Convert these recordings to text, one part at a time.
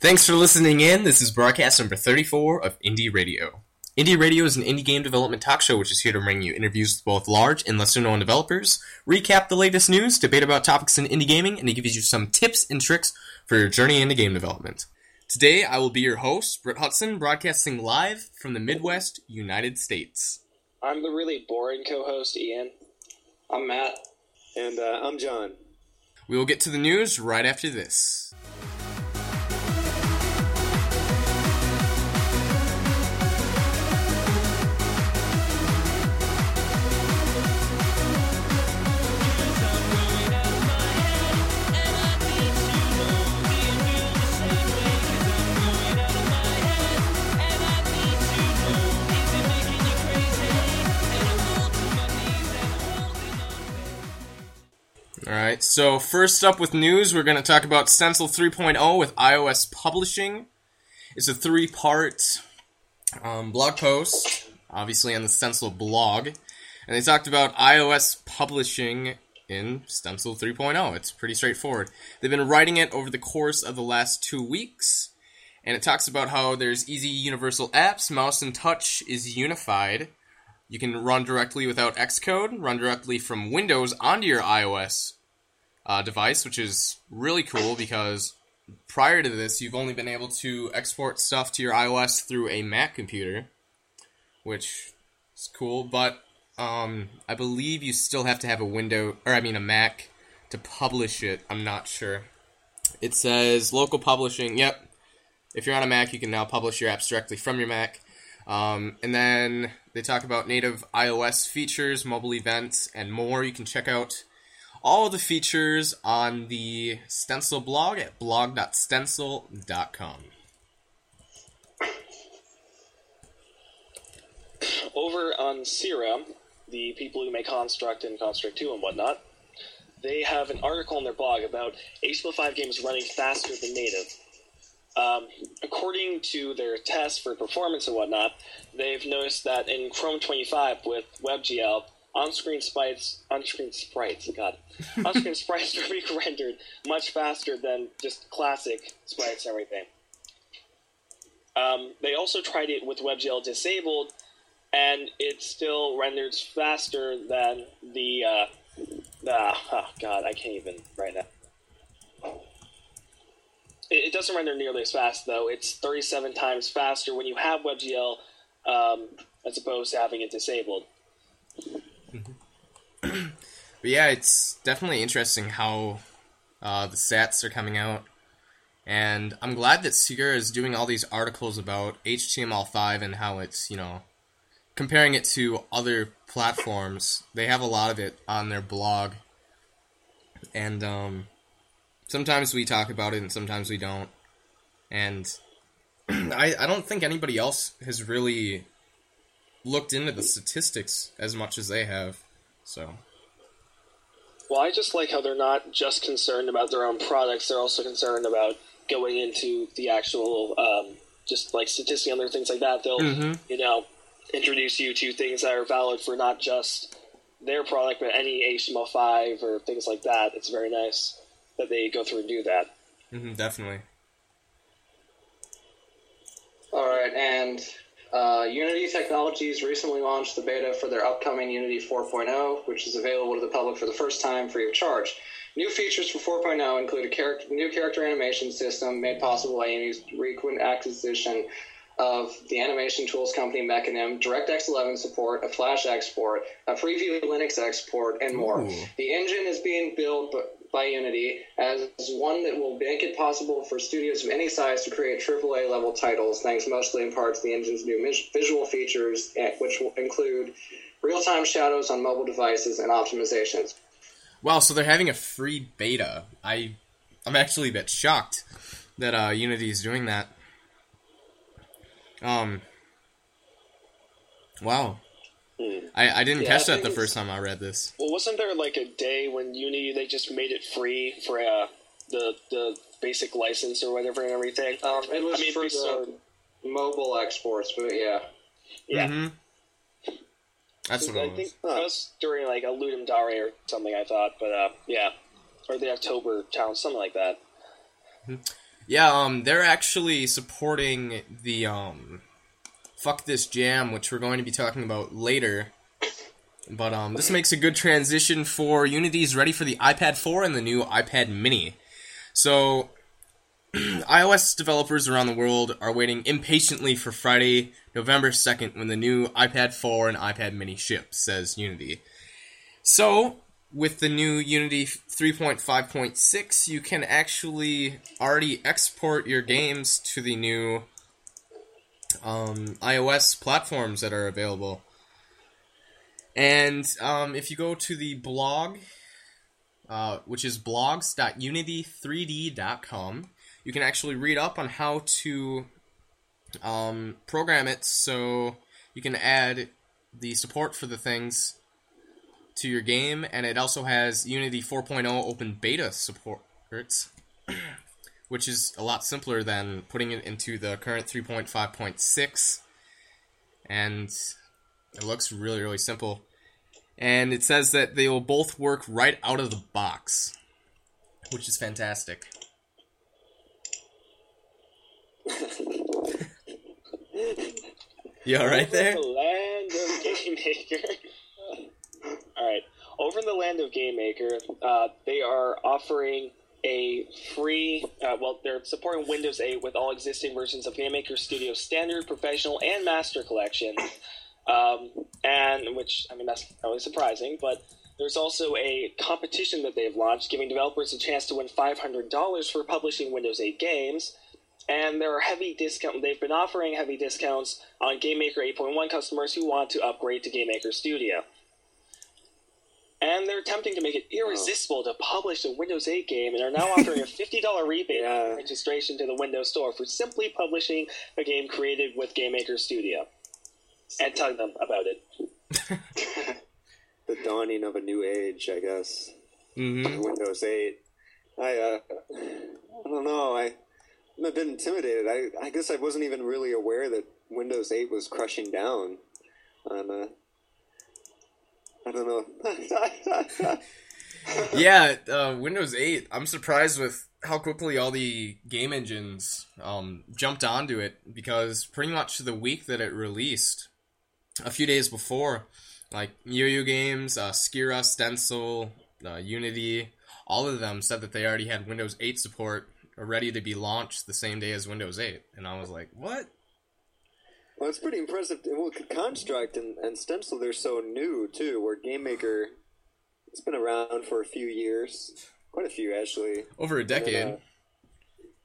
Thanks for listening in. This is broadcast number 34 of Indie Radio. Indie Radio is an indie game development talk show which is here to bring you interviews with both large and lesser known developers, recap the latest news, debate about topics in indie gaming, and it gives you some tips and tricks for your journey into game development. Today I will be your host, Britt Hudson, broadcasting live from the Midwest, United States. I'm the really boring co host, Ian. I'm Matt. And uh, I'm John. We will get to the news right after this. Alright, so first up with news, we're going to talk about Stencyl 3.0 with iOS Publishing. It's a three part um, blog post, obviously on the Stencyl blog. And they talked about iOS Publishing in Stencyl 3.0. It's pretty straightforward. They've been writing it over the course of the last two weeks. And it talks about how there's easy universal apps, mouse and touch is unified. You can run directly without Xcode, run directly from Windows onto your iOS uh, device, which is really cool because prior to this, you've only been able to export stuff to your iOS through a Mac computer, which is cool. But um, I believe you still have to have a window, or I mean a Mac, to publish it. I'm not sure. It says local publishing. Yep. If you're on a Mac, you can now publish your apps directly from your Mac. Um, and then they talk about native iOS features, mobile events, and more. You can check out all the features on the Stencyl blog at blog.stencyl.com. Over on Scirra, the people who make Construct and Construct 2 and whatnot, they have an article on their blog about HTML5 games running faster than native. Um, according to their tests for performance and whatnot, they've noticed that in Chrome 25 with WebGL, on-screen sprites, on-screen sprites, God, on-screen sprites are being rendered much faster than just classic sprites and everything. Um, they also tried it with WebGL disabled, and it still renders faster than the. Uh, ah, oh God, I can't even right now. It, it doesn't render nearly as fast though. It's 37 times faster when you have WebGL um, as opposed to having it disabled. But yeah, it's definitely interesting how uh, the stats are coming out. And I'm glad that Scirra is doing all these articles about HTML5 and how it's, you know, comparing it to other platforms. They have a lot of it on their blog. And um, sometimes we talk about it and sometimes we don't. And I, I don't think anybody else has really looked into the statistics as much as they have. So. Well, I just like how they're not just concerned about their own products; they're also concerned about going into the actual, um, just like statistics and other things like that. They'll, Mhm. you know, introduce you to things that are valid for not just their product, but any HTML5 or things like that. It's very nice that they go through and do that. Mm-hmm, definitely. All right, and uh, Unity Technologies recently launched the beta for their upcoming Unity 4.0, which is available to the public for the first time free of charge. New features for 4.0 include a character, new character animation system made possible by Unity's recent acquisition of the animation tools company Mecanim, DirectX 11 support, a Flash export, a Preview Linux export, and more. Ooh. The engine is being built by Unity as one that will make it possible for studios of any size to create AAA level titles, thanks mostly in part to the engine's new visual features, eh, which will include real time shadows on mobile devices and optimizations. Wow, so they're having a free beta. I, I'm actually a bit shocked that uh, Unity is doing that. Um. Wow. Hmm. I, I didn't Yeah, catch that the first time I read this. Well, wasn't there like a day when Unity they just made it free for uh, the the basic license or whatever and everything? Um, it was I mean, for the so- mobile exports, but yeah. yeah. Mhm. That's what I it was. think that was during like a Ludum Dare or something. I thought, but uh, yeah, or the October town, something like that. Yeah, um, they're actually supporting the um, fuck this jam, which we're going to be talking about later. But um, this makes a good transition for Unity's ready for the iPad 4 and the new iPad Mini. So, iOS developers around the world are waiting impatiently for Friday, November 2nd, when the new iPad 4 and iPad Mini ship, says Unity. So, with the new Unity 3.5.6, you can actually already export your games to the new um, iOS platforms that are available. And um, if you go to the blog, uh, which is blogs.unity3d.com, you can actually read up on how to um, program it so you can add the support for the things to your game, and it also has Unity 4.0 open beta support, which is a lot simpler than putting it into the current 3.5.6. And it looks really, really simple. And it says that they will both work right out of the box, which is fantastic. you alright there? The land of Game Maker. All right. Over in the land of Game Maker, uh, they are offering a free. Uh, well, they're supporting Windows 8 with all existing versions of Game Maker Studio Standard, Professional, and Master Collection. Um, and which I mean that's not really surprising, but there's also a competition that they've launched, giving developers a chance to win $500 for publishing Windows 8 games. And there are heavy discount. They've been offering heavy discounts on GameMaker 8.1 customers who want to upgrade to GameMaker Studio. And they're attempting to make it irresistible to publish a Windows 8 game, and are now offering a $50 rebate Yeah. on registration to the Windows Store for simply publishing a game created with GameMaker Studio and telling them about it. The dawning of a new age, I guess. Mm-hmm. Windows 8. I, uh, I don't know. I, I'm a bit intimidated. I, I guess I wasn't even really aware that Windows 8 was crushing down on, uh, I don't know. yeah, uh, Windows 8. I'm surprised with how quickly all the game engines um, jumped onto it because pretty much the week that it released, a few days before, like Yo-Yo Games, uh, Scirra, Stencyl, uh, Unity, all of them said that they already had Windows 8 support ready to be launched the same day as Windows 8, and I was like, what? Well, it's pretty impressive. Well, Construct and, and Stencyl, they're so new, too, where Game Maker, it's been around for a few years. Quite a few, actually. Over a decade. And, uh,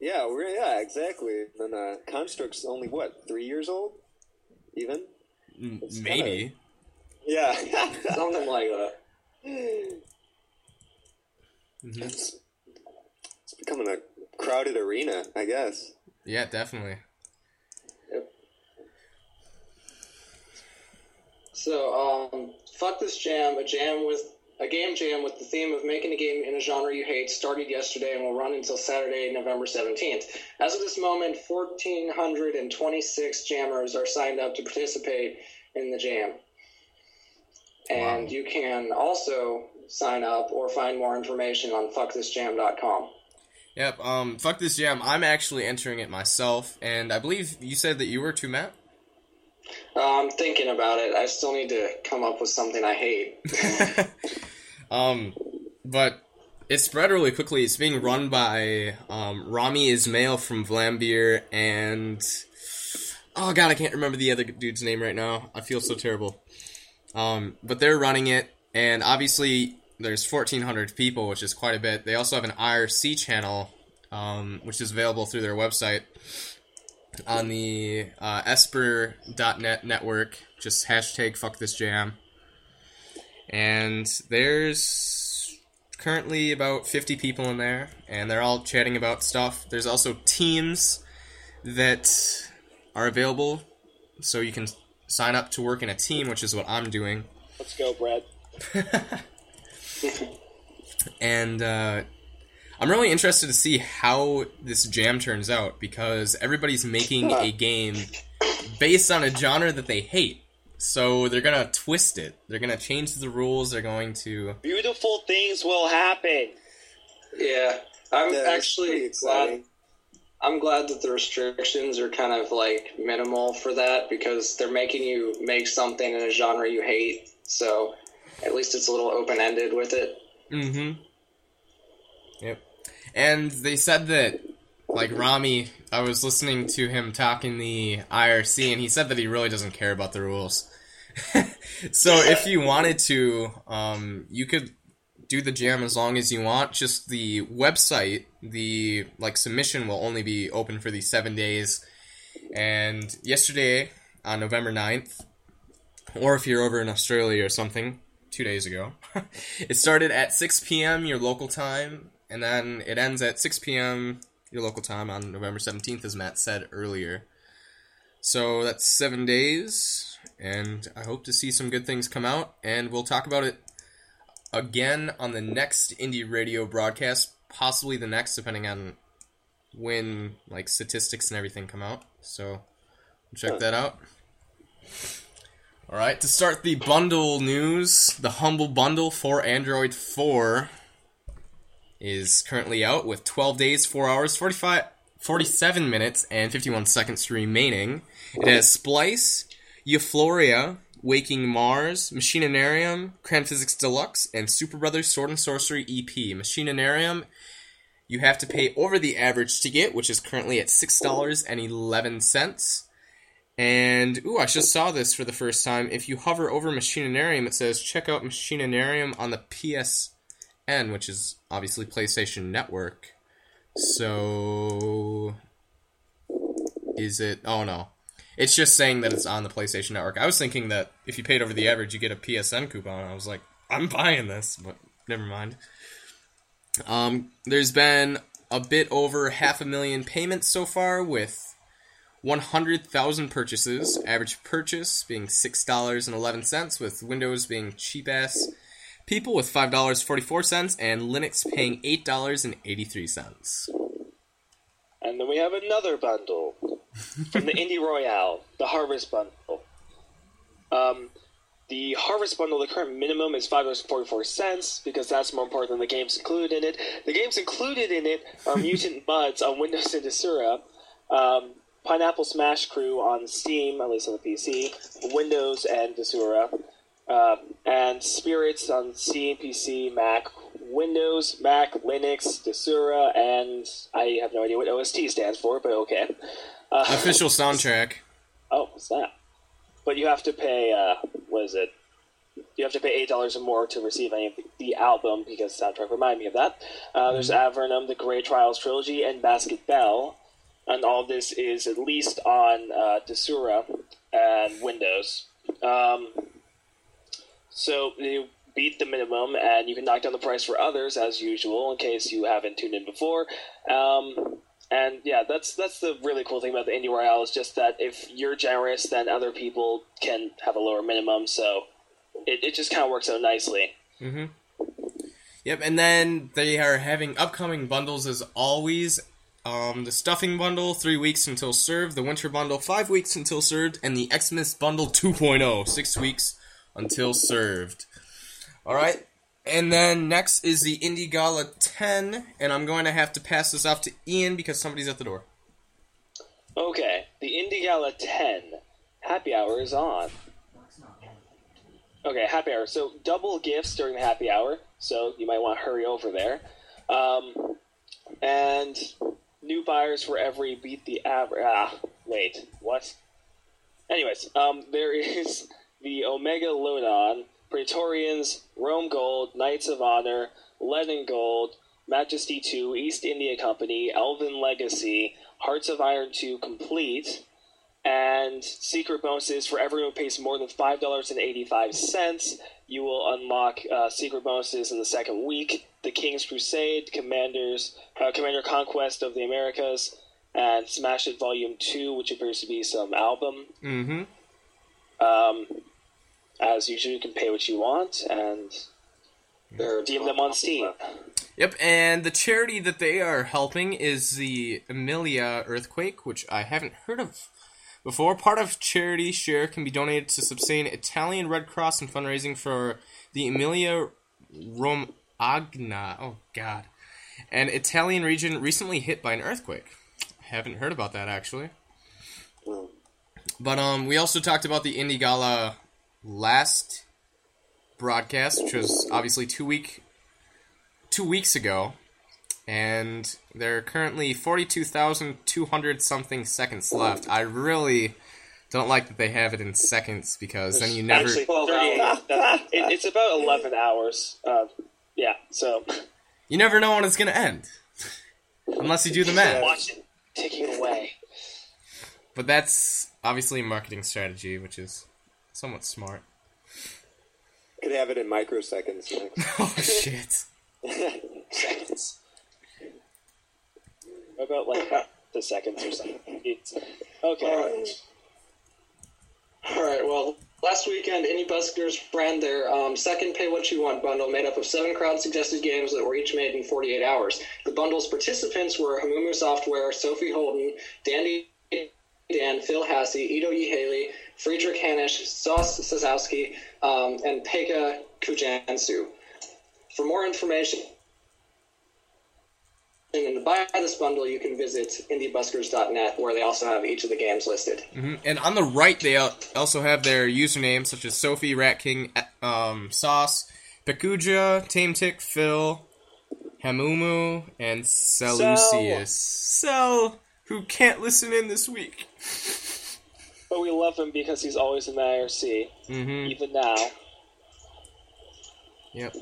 yeah, we're, yeah, exactly. And uh, Construct's only, what, three years old? Even? It's Maybe. Yeah. Something like that. Mhm. it's, it's becoming a crowded arena, I guess. Yeah, definitely. So, um, fuck this jam. A jam with a game jam with the theme of making a game in a genre you hate started yesterday and will run until Saturday, November seventeenth. As of this moment, fourteen hundred and twenty-six jammers are signed up to participate in the jam. And Wow. you can also sign up or find more information on fuckthisjam.com. Yep. Um. Fuck this jam. I'm actually entering it myself, and I believe you said that you were too, Matt. Uh, I'm thinking about it. I still need to come up with something I hate. um, but it spread really quickly. It's being run by um, Rami Ismail from Vlambeer and oh god, I can't remember the other dude's name right now. I feel so terrible. Um, but they're running it, and obviously there's 1,400 people, which is quite a bit. They also have an IRC channel, um, which is available through their website on the uh, Esper.net network. Just hashtag fuck this jam. And there's currently about 50 people in there, and they're all chatting about stuff. There's also teams that are available, so you can sign up to work in a team, which is what I'm doing. Let's go, Brad. and uh, I'm really interested to see how this jam turns out because everybody's making a game based on a genre that they hate. So they're gonna twist it. They're gonna change the rules. They're going to. Beautiful things will happen. Yeah, I'm Yeah, actually glad. I'm glad that the restrictions are kind of like minimal for that because they're making you make something in a genre you hate. So at least it's a little open ended with it. Mm-hmm. Yep. And they said that, like Rami, I was listening to him talking the IRC, and he said that he really doesn't care about the rules. so if you wanted to, um, you could do the jam as long as you want. Just the website, the like submission will only be open for these seven days. And yesterday, on November 9th, or if you're over in Australia or something, two days ago, it started at 6 p.m. your local time, and then it ends at 6 p.m. your local time on November 17th, as Matt said earlier. So that's seven days, and I hope to see some good things come out, and we'll talk about it again on the next indie radio broadcast, possibly the next, depending on when like statistics and everything come out. So check that out. All right, to start the bundle news, the Humble Bundle for Android 4 is currently out with 12 days, 4 hours, 45, 47 minutes, and 51 seconds remaining. It has Splice, Euphoria, Waking Mars, Machinarium, Crayon Physics Deluxe, and Superbrothers Sword and Sworcery EP. Machinarium, you have to pay over the average to get, which is currently at $6.11. And, ooh, I just saw this for the first time. If you hover over Machinarium, it says check out Machinarium on the PSN, which is obviously PlayStation Network. So. Is it. Oh, no. It's just saying that it's on the PlayStation Network. I was thinking that if you paid over the average, you get a PSN coupon. I was like, I'm buying this, but never mind. Um, there's been a bit over half a million payments so far, with 100,000 purchases. Average purchase being $6.11, with Windows being cheap ass people with $5.44, and Linux paying $8.83. And then we have another bundle from the Indie Royale, the Harvest Bundle. Um, the Harvest Bundle, the current minimum is $5.44 because that's more important than the games included in it. The games included in it are Mutant Mudds on Windows and Desura, um, Pineapple Smash Crew on Steam, at least on the PC, Windows and Desura, uh, and Spirits on Steam, PC, Mac, Windows, Mac, Linux, Desura, and I have no idea what OST stands for, but okay. Uh, Official soundtrack. Oh, what's that? But you have to pay. Uh, what is it? You have to pay eight dollars or more to receive any of the, the album because the soundtrack remind me of that. Uh, there's Avernum, the Grey Trials trilogy, and Basketbelle, and all this is at least on uh, Desura and Windows. Um, so you beat the minimum, and you can knock down the price for others as usual, in case you haven't tuned in before. Um, and yeah, that's that's the really cool thing about the Indie Royale is just that if you're generous, then other people can have a lower minimum. So it, it just kind of works out nicely. Mm-hmm. Yep, and then they are having upcoming bundles as always. Um, the stuffing bundle, three weeks until served. The winter bundle, five weeks until served, and the Xmas bundle 2.0, six weeks until served. All right, and then next is the Indie Gala 10, and I'm going to have to pass this off to Ian because somebody's at the door. Okay, the Indie Gala 10 happy hour is on. Okay, happy hour. So double gifts during the happy hour. So you might want to hurry over there. Um, and new buyers for every beat the average. Ah, wait, what? Anyways, um, there is the Omega Lunon, Praetorians, Rome Gold, Knights of Honor, Legion Gold, Majesty 2, East India Company, Elven Legacy, Hearts of Iron 2 Complete, and secret bonuses for everyone who pays more than $5.85. You will unlock uh, secret bonuses in the second week. The King's Crusade, Commanders, uh, Commander Conquest of the Americas, and Smash It Volume 2, which appears to be some album. Mm-hmm. Um, as usual, you can pay what you want and redeem them on Steam. Yep, and the charity that they are helping is the Emilia earthquake, which I haven't heard of before. Part of charity share can be donated to sustain Italian Red Cross and fundraising for the Emilia Romagna. Oh God, an Italian region recently hit by an earthquake. haven't heard about that actually. Oh. But um, we also talked about the Indie Gala last broadcast, which was obviously two week two weeks ago, and there are currently forty two thousand two hundred something seconds left. I really don't like that they have it in seconds because then you never. Actually, 38. That- it, it's about 11 hours. Uh, yeah, so You never know when it's gonna end, unless you do the math. watch it ticking away. But that's obviously a marketing strategy, which is somewhat smart. Could have it in microseconds. Oh shit! Seconds. About like the seconds or something. It's, okay. All right. All right. Well, last weekend, Indie Buskers ran their um, second Pay What You Want bundle, made up of seven crowd-suggested games that were each made in 48 hours. The bundle's participants were Hamumu Software, Sophie Houlden, Dandy Dan, Phil Hassey, Ito E. Haley, Friedrich Hanisch, Sauce Sasowski, um, and Pekka Kujansu. For more information and to buy this bundle, you can visit indiebuskers.net, where they also have each of the games listed. Mhm. And on the right, they also have their usernames such as Sophie, Rat King, um, Sauce, Pekuja, Tame Tick, Phil, Hamumu, and Seleucius. Cell, who can't listen in this week. But we love him because he's always in the IRC, Mm-hmm. even now. Yep.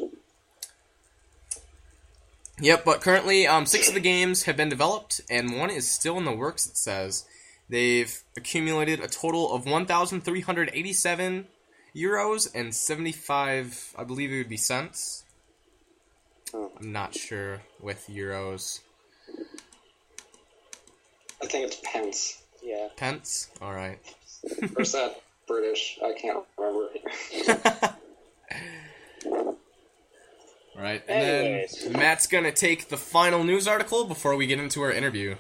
Yep, but currently, um, six of the games have been developed, and one is still in the works. It says they've accumulated a total of one thousand three hundred eighty-seven euros and seventy-five, I believe it would be cents. Oh. I'm not sure with euros. I think it's pence. Yeah. Pence. All right. Or is that British? I can't remember. Right, and Anyways. then Matt's gonna take the final news article before we get into our interview.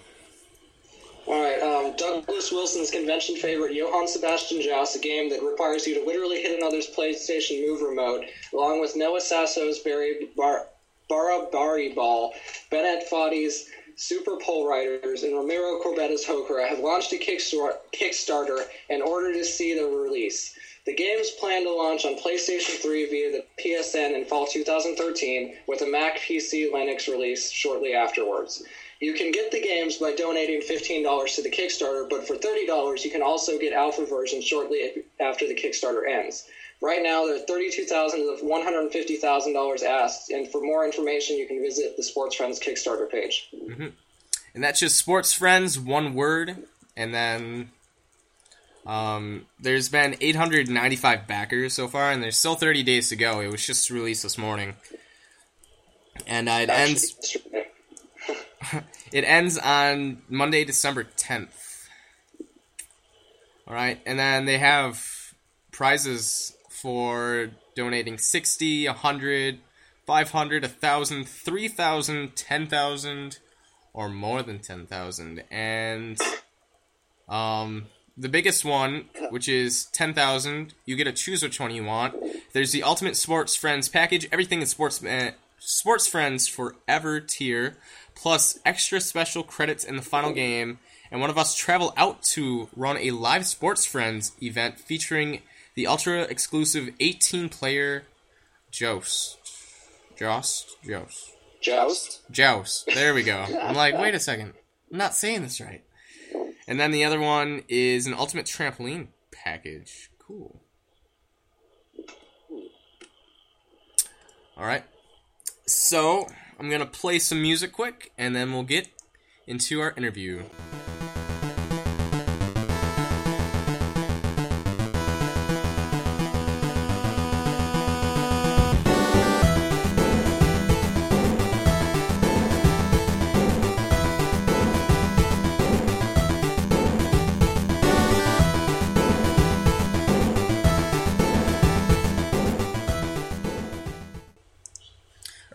All right, um, Douglas Wilson's convention favorite, Johann Sebastian Joust, a game that requires you to literally hit another's PlayStation Move remote, along with Noah Sasso's Barry Bar- BaraBariBall, Bennett Foddy's Super Pole Riders, and Ramiro Corbetta's Hokra, have launched a Kickstarter in order to see their release. The game is planned to launch on PlayStation 3 via the PSN in fall 2013, with a Mac PC Linux release shortly afterwards. You can get the games by donating $15 to the Kickstarter, but for $30, you can also get alpha versions shortly after the Kickstarter ends. Right now, there are 32,000 of $150,000 asked, and for more information, you can visit the Sports Friends Kickstarter page. And that's just Sports Friends, one word. And then um, there's been 895 backers so far, and there's still 30 days to go. It was just released this morning. And uh, it ends it ends on Monday, December 10th. All right, and then they have prizes for donating 60, 100, 500, 1,000, 3,000, 10,000, or more than 10,000. And um, the biggest one, which is 10,000, you get to choose which one you want. There's the Ultimate Sports Friends package, everything in Sports, uh, Sports Friends Forever tier, plus extra special credits in the final game. And one of us travel out to run a live Sports Friends event featuring the ultra exclusive 18 player Joust. Joust? Joust. Joust. Joust. There we go. I'm like, wait a second. I'm not saying this right. And then the other one is an ultimate trampoline package. Cool. All right. So, I'm going to play some music quick and then we'll get into our interview.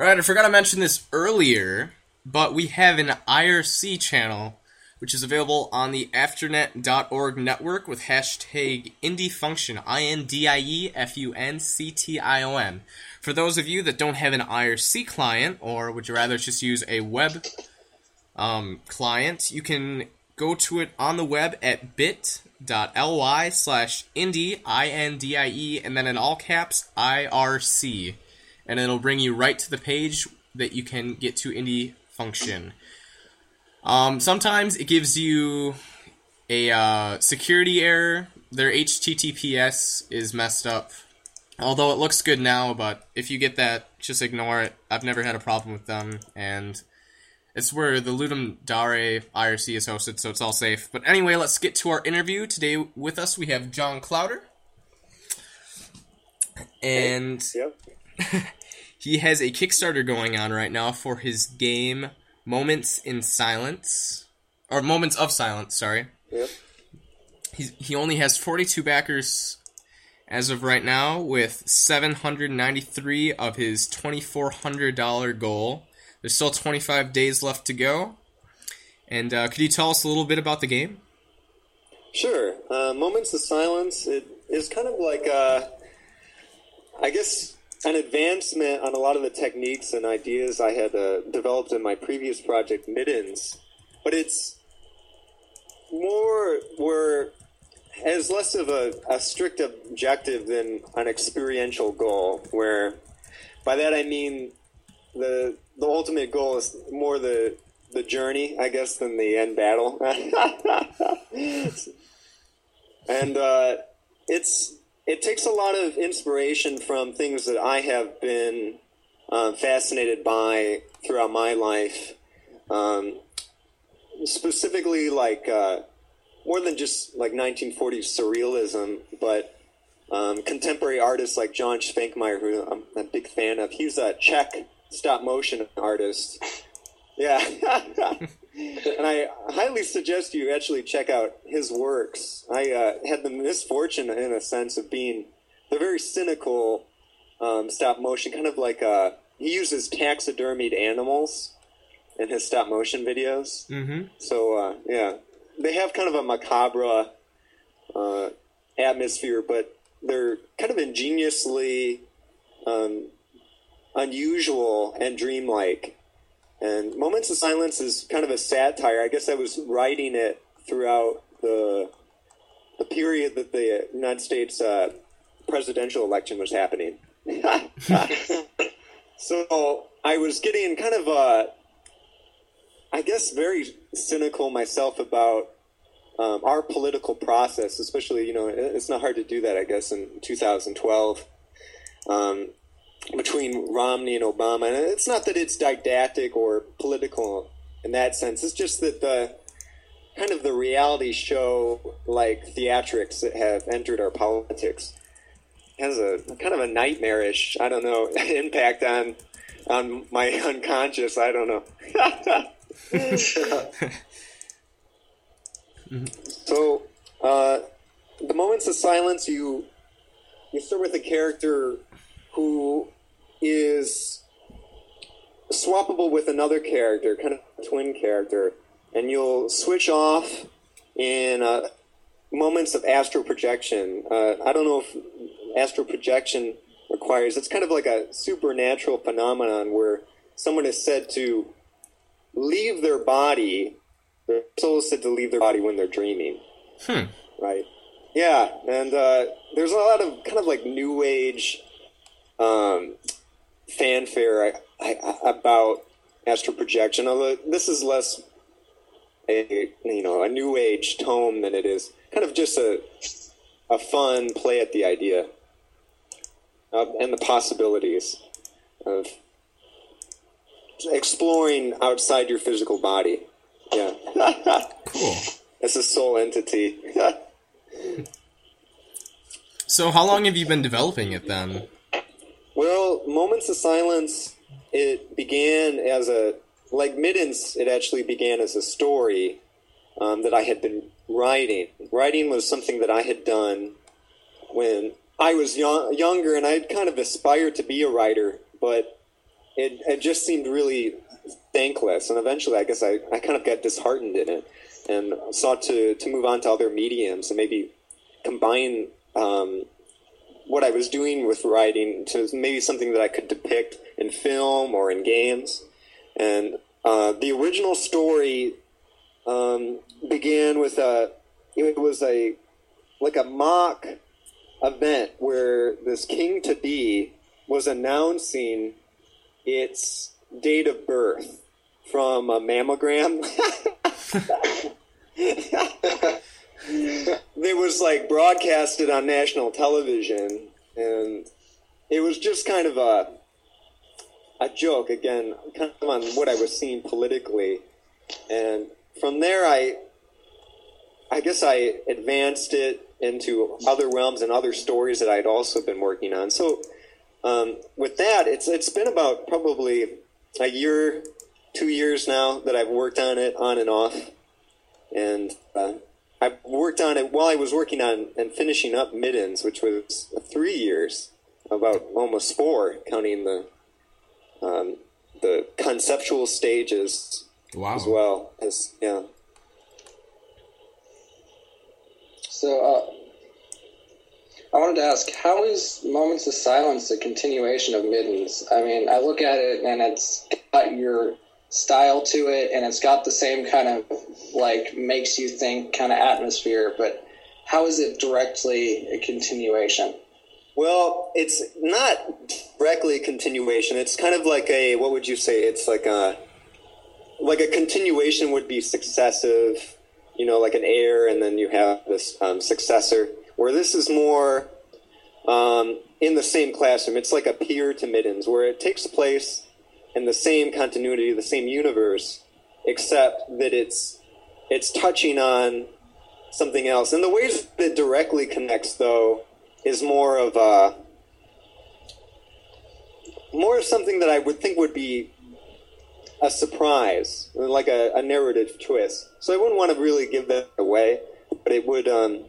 All right, I forgot to mention this earlier, but we have an IRC channel which is available on the afternet.org network with hashtag IndieFunction, I N D I E F U N C T I O N. For those of you that don't have an IRC client, or would you rather just use a web um, client, you can go to it on the web at bit.ly slash indie, I-N-D-I-E, and then in all caps, I-R-C. And it'll bring you right to the page that you can get to indie function. Um, sometimes it gives you a uh, security error. Their HTTPS is messed up. Although it looks good now, but if you get that, just ignore it. I've never had a problem with them, and it's where the Ludum Dare IRC is hosted, so it's all safe. But anyway, let's get to our interview. Today with us, we have John Clowder. And Yep. he has a Kickstarter going on right now for his game Moments in Silence. Or Moments of Silence, sorry. Yep. He's, he only has 42 backers as of right now, with 793 of his $2,400 goal. There's still 25 days left to go. And uh, could you tell us a little bit about the game? Sure. Uh, Moments of Silence it is kind of like, uh, I guess, an advancement on a lot of the techniques and ideas I had uh, developed in my previous project, Middens. But it's more where has less of a, a strict objective than an experiential goal. Where by that I mean the the ultimate goal is more the the journey, I guess, than the end battle. and uh, it's it takes a lot of inspiration from things that I have been uh, fascinated by throughout my life. Um, specifically, like uh, more than just like 1940s surrealism, but um, contemporary artists like John Švankmajer, who I'm a big fan of. He's a Czech stop motion artist. Yeah. and I highly suggest you actually check out his works. I uh, had the misfortune, in a sense, of being the very cynical um, stop motion, kind of like uh, he uses taxidermied animals in his stop motion videos. Mm-hmm. So uh, yeah, they have kind of a macabre uh, atmosphere, but they're kind of ingeniously um, unusual and dreamlike. And Moments of Silence is kind of a satire. I guess I was writing it throughout the the period that the United States uh, presidential election was happening. so I was getting kind of uh, I guess very cynical myself about um, our political process, especially you know it's not hard to do that. I guess in 2012 um, between Romney and Obama, and it's not that it's didactic or political in that sense. It's just that the kind of the reality show like theatrics that have entered our politics has a kind of a nightmarish, I don't know, impact on on my unconscious. I don't know. So, uh, the moments of silence, you you start with a character who is swappable with another character, kind of a twin character, and you'll switch off in uh, moments of astral projection. Uh, I don't know if astral projection requires. It's kind of like a supernatural phenomenon where someone is said to leave their body. Their soul is said to leave their body when they're dreaming. Hmm. Right. Yeah, and uh, there's a lot of kind of like new age um, fanfare I, I, about astral projection. Although this is less a you know a new age tome than it is kind of just a a fun play at the idea uh, and the possibilities of exploring outside your physical body. Yeah. Cool. As a soul entity. So, how long have you been developing it then? Well, Moments of Silence, it began as a, like Middens, it actually began as a story um, that I had been writing. Writing was something that I had done when I was young, younger, and I'd kind of aspired to be a writer, but it, it just seemed really thankless. And eventually, I guess I, I kind of got disheartened in it and sought to, to move on to other mediums and maybe combine um, what I was doing with writing to maybe something that I could depict in film or in games. And uh, the original story um, began with a it was a like a mock event where this king to be was announcing its date of birth from a mammogram. it was like broadcasted on national television, and it was just kind of a a joke again, kind of on what I was seeing politically, and from there I I guess I advanced it into other realms and other stories that I'd also been working on. So um, with that, it's it's been about probably a year, two years now that I've worked on it on and off, and uh, I worked on it while I was working on and finishing up Middens, which was three years, about almost four, counting the um, the conceptual stages Wow. as well as yeah. So, uh, I wanted to ask, how is Moments of Silence a continuation of Middens? I mean, I look at it and it's got your style to it, and it's got the same kind of like makes you think kind of atmosphere. But how is it directly a continuation? Well, it's not directly a continuation. It's kind of like a what would you say? It's like a like a continuation would be successive, you know, like an heir, and then you have this um, successor. Where this is more um, in the same classroom. It's like a peer to Middens, where it takes place in the same continuity, the same universe, except that it's it's touching on something else. And the ways that directly connects, though, is more of a more of something that I would think would be a surprise, like a, a narrative twist. So I wouldn't want to really give that away, but it would. Um,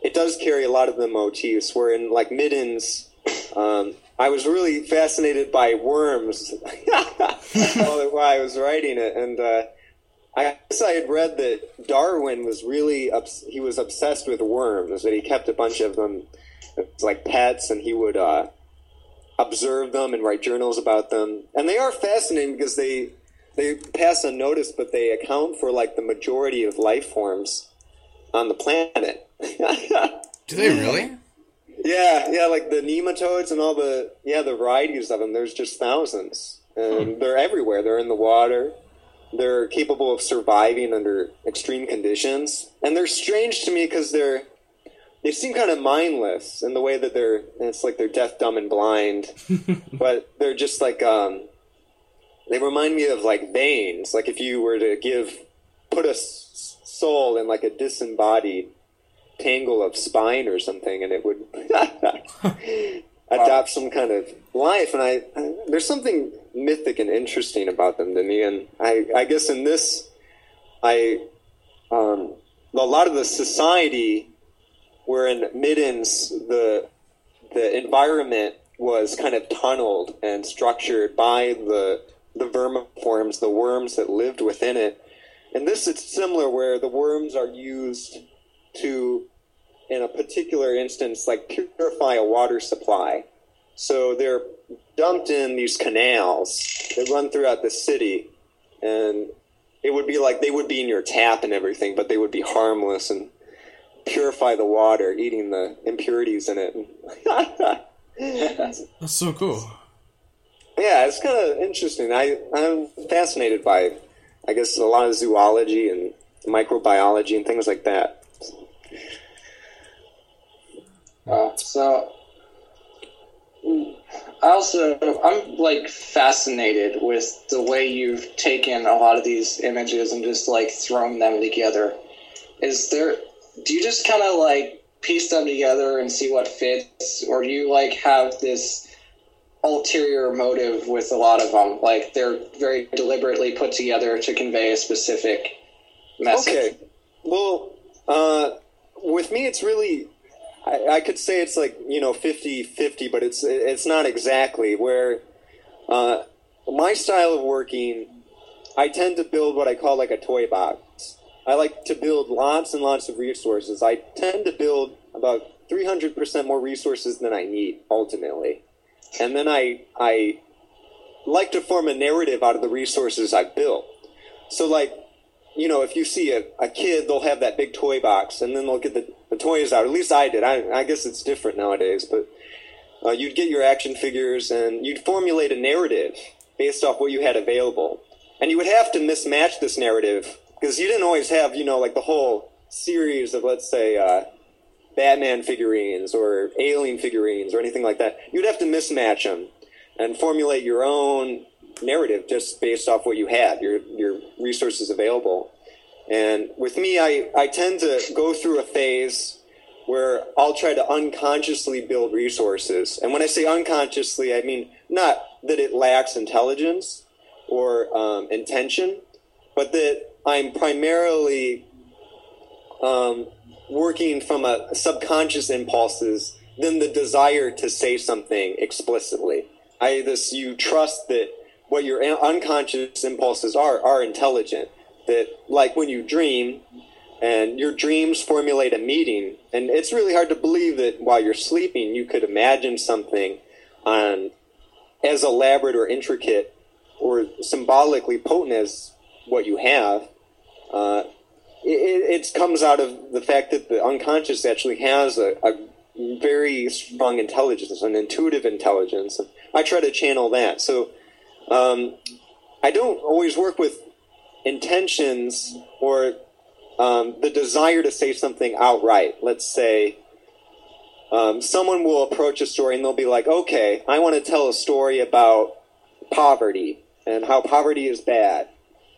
it does carry a lot of the motifs. Where in like Middens, um, I was really fascinated by worms while, while I was writing it, and uh, I guess I had read that Darwin was really obs- he was obsessed with worms. That he kept a bunch of them like pets, and he would uh, observe them and write journals about them. And they are fascinating because they they pass unnoticed, but they account for like the majority of life forms on the planet. Do they really? Yeah, yeah, like the nematodes and all the yeah the varieties of them. There's just thousands, and they're everywhere. They're in the water. They're capable of surviving under extreme conditions, and they're strange to me because they're they seem kind of mindless in the way that they're. It's like they're deaf, dumb, and blind, but they're just like um, they remind me of like veins. Like if you were to give put a s- soul in like a disembodied tangle of spine or something, and it would adopt some kind of life. And I, I, there's something mythic and interesting about them to me. And I, I guess in this, I, um, a lot of the society where in Middens the the environment was kind of tunneled and structured by the the vermiforms, the worms that lived within it. And this it's similar where the worms are used to, in a particular instance, like purify a water supply. So they're dumped in these canals that run throughout the city, and it would be like they would be in your tap and everything, but they would be harmless and purify the water, eating the impurities in it. That's so cool. Yeah, it's kind of interesting. I I'm fascinated by, I guess, a lot of zoology and microbiology and things like that. Uh, so, I also I'm like fascinated with the way you've taken a lot of these images and just like thrown them together. Is there? Do you just kind of like piece them together and see what fits, or do you like have this? ulterior motive with a lot of them like they're very deliberately put together to convey a specific message Okay. Well, uh, with me, it's really, I, I could say it's like, you know, 50 50, but it's, it's not exactly. Where uh, my style of working, I tend to build what I call like a toy box. I like to build lots and lots of resources. I tend to build about 300% more resources than I need, ultimately. And then I, I like to form a narrative out of the resources I've built. So, like, you know, if you see a, a kid, they'll have that big toy box, and then they'll get the, the toys out. At least I did. I, I guess it's different nowadays, but uh, you'd get your action figures, and you'd formulate a narrative based off what you had available, and you would have to mismatch this narrative because you didn't always have, you know, like the whole series of, let's say, uh, Batman figurines or Alien figurines or anything like that. You'd have to mismatch them and formulate your own narrative just based off what you had, your your resources available. And with me, I, I tend to go through a phase where I'll try to unconsciously build resources. And when I say unconsciously, I mean not that it lacks intelligence or um, intention, but that I'm primarily um, working from a subconscious impulses than the desire to say something explicitly. I this you trust that what your unconscious impulses are are intelligent. That like when you dream, and your dreams formulate a meaning, and it's really hard to believe that while you're sleeping you could imagine something on as elaborate or intricate or symbolically potent as what you have. Uh, it, it, comes out of the fact that the unconscious actually has a, a very strong intelligence, an intuitive intelligence. I try to channel that. So um, I don't always work with intentions or um, the desire to say something outright. Let's say um, someone will approach a story and they'll be like, okay, I want to tell a story about poverty and how poverty is bad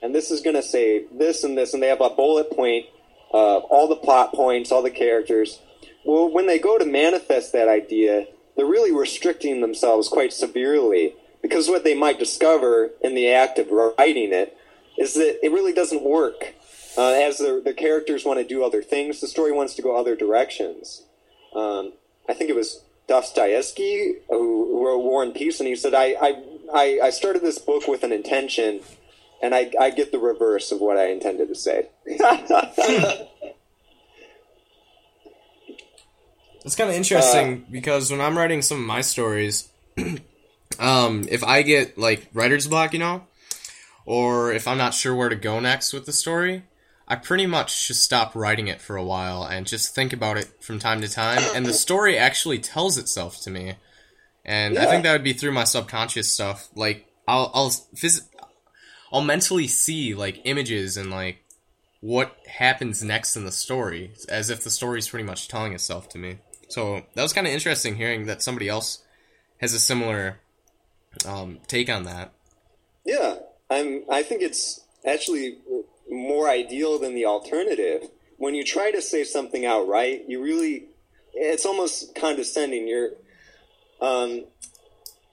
and this is going to say this and this, and they have a bullet point of all the plot points, all the characters. Well, when they go to manifest that idea, they're really restricting themselves quite severely because what they might discover in the act of writing it is that it really doesn't work. Uh, as the, the characters want to do other things, the story wants to go other directions. Um, I think it was Dostoevsky who, who wrote War and Peace, and he said, I, I, I started this book with an intention and I, I get the reverse of what I intended to say. It's kind of interesting uh, because when I'm writing some of my stories, um, if I get like writer's block, you know, or if I'm not sure where to go next with the story, I pretty much just stop writing it for a while and just think about it from time to time, and the story actually tells itself to me. And yeah. I think that would be through my subconscious stuff. Like I'll I'll phys- I'll mentally see like images and like what happens next in the story, as if the story is pretty much telling itself to me. So that was kind of interesting hearing that somebody else has a similar um, take on that. Yeah, I'm. I think it's actually more ideal than the alternative. When you try to say something outright, you really, it's almost condescending. You're, um,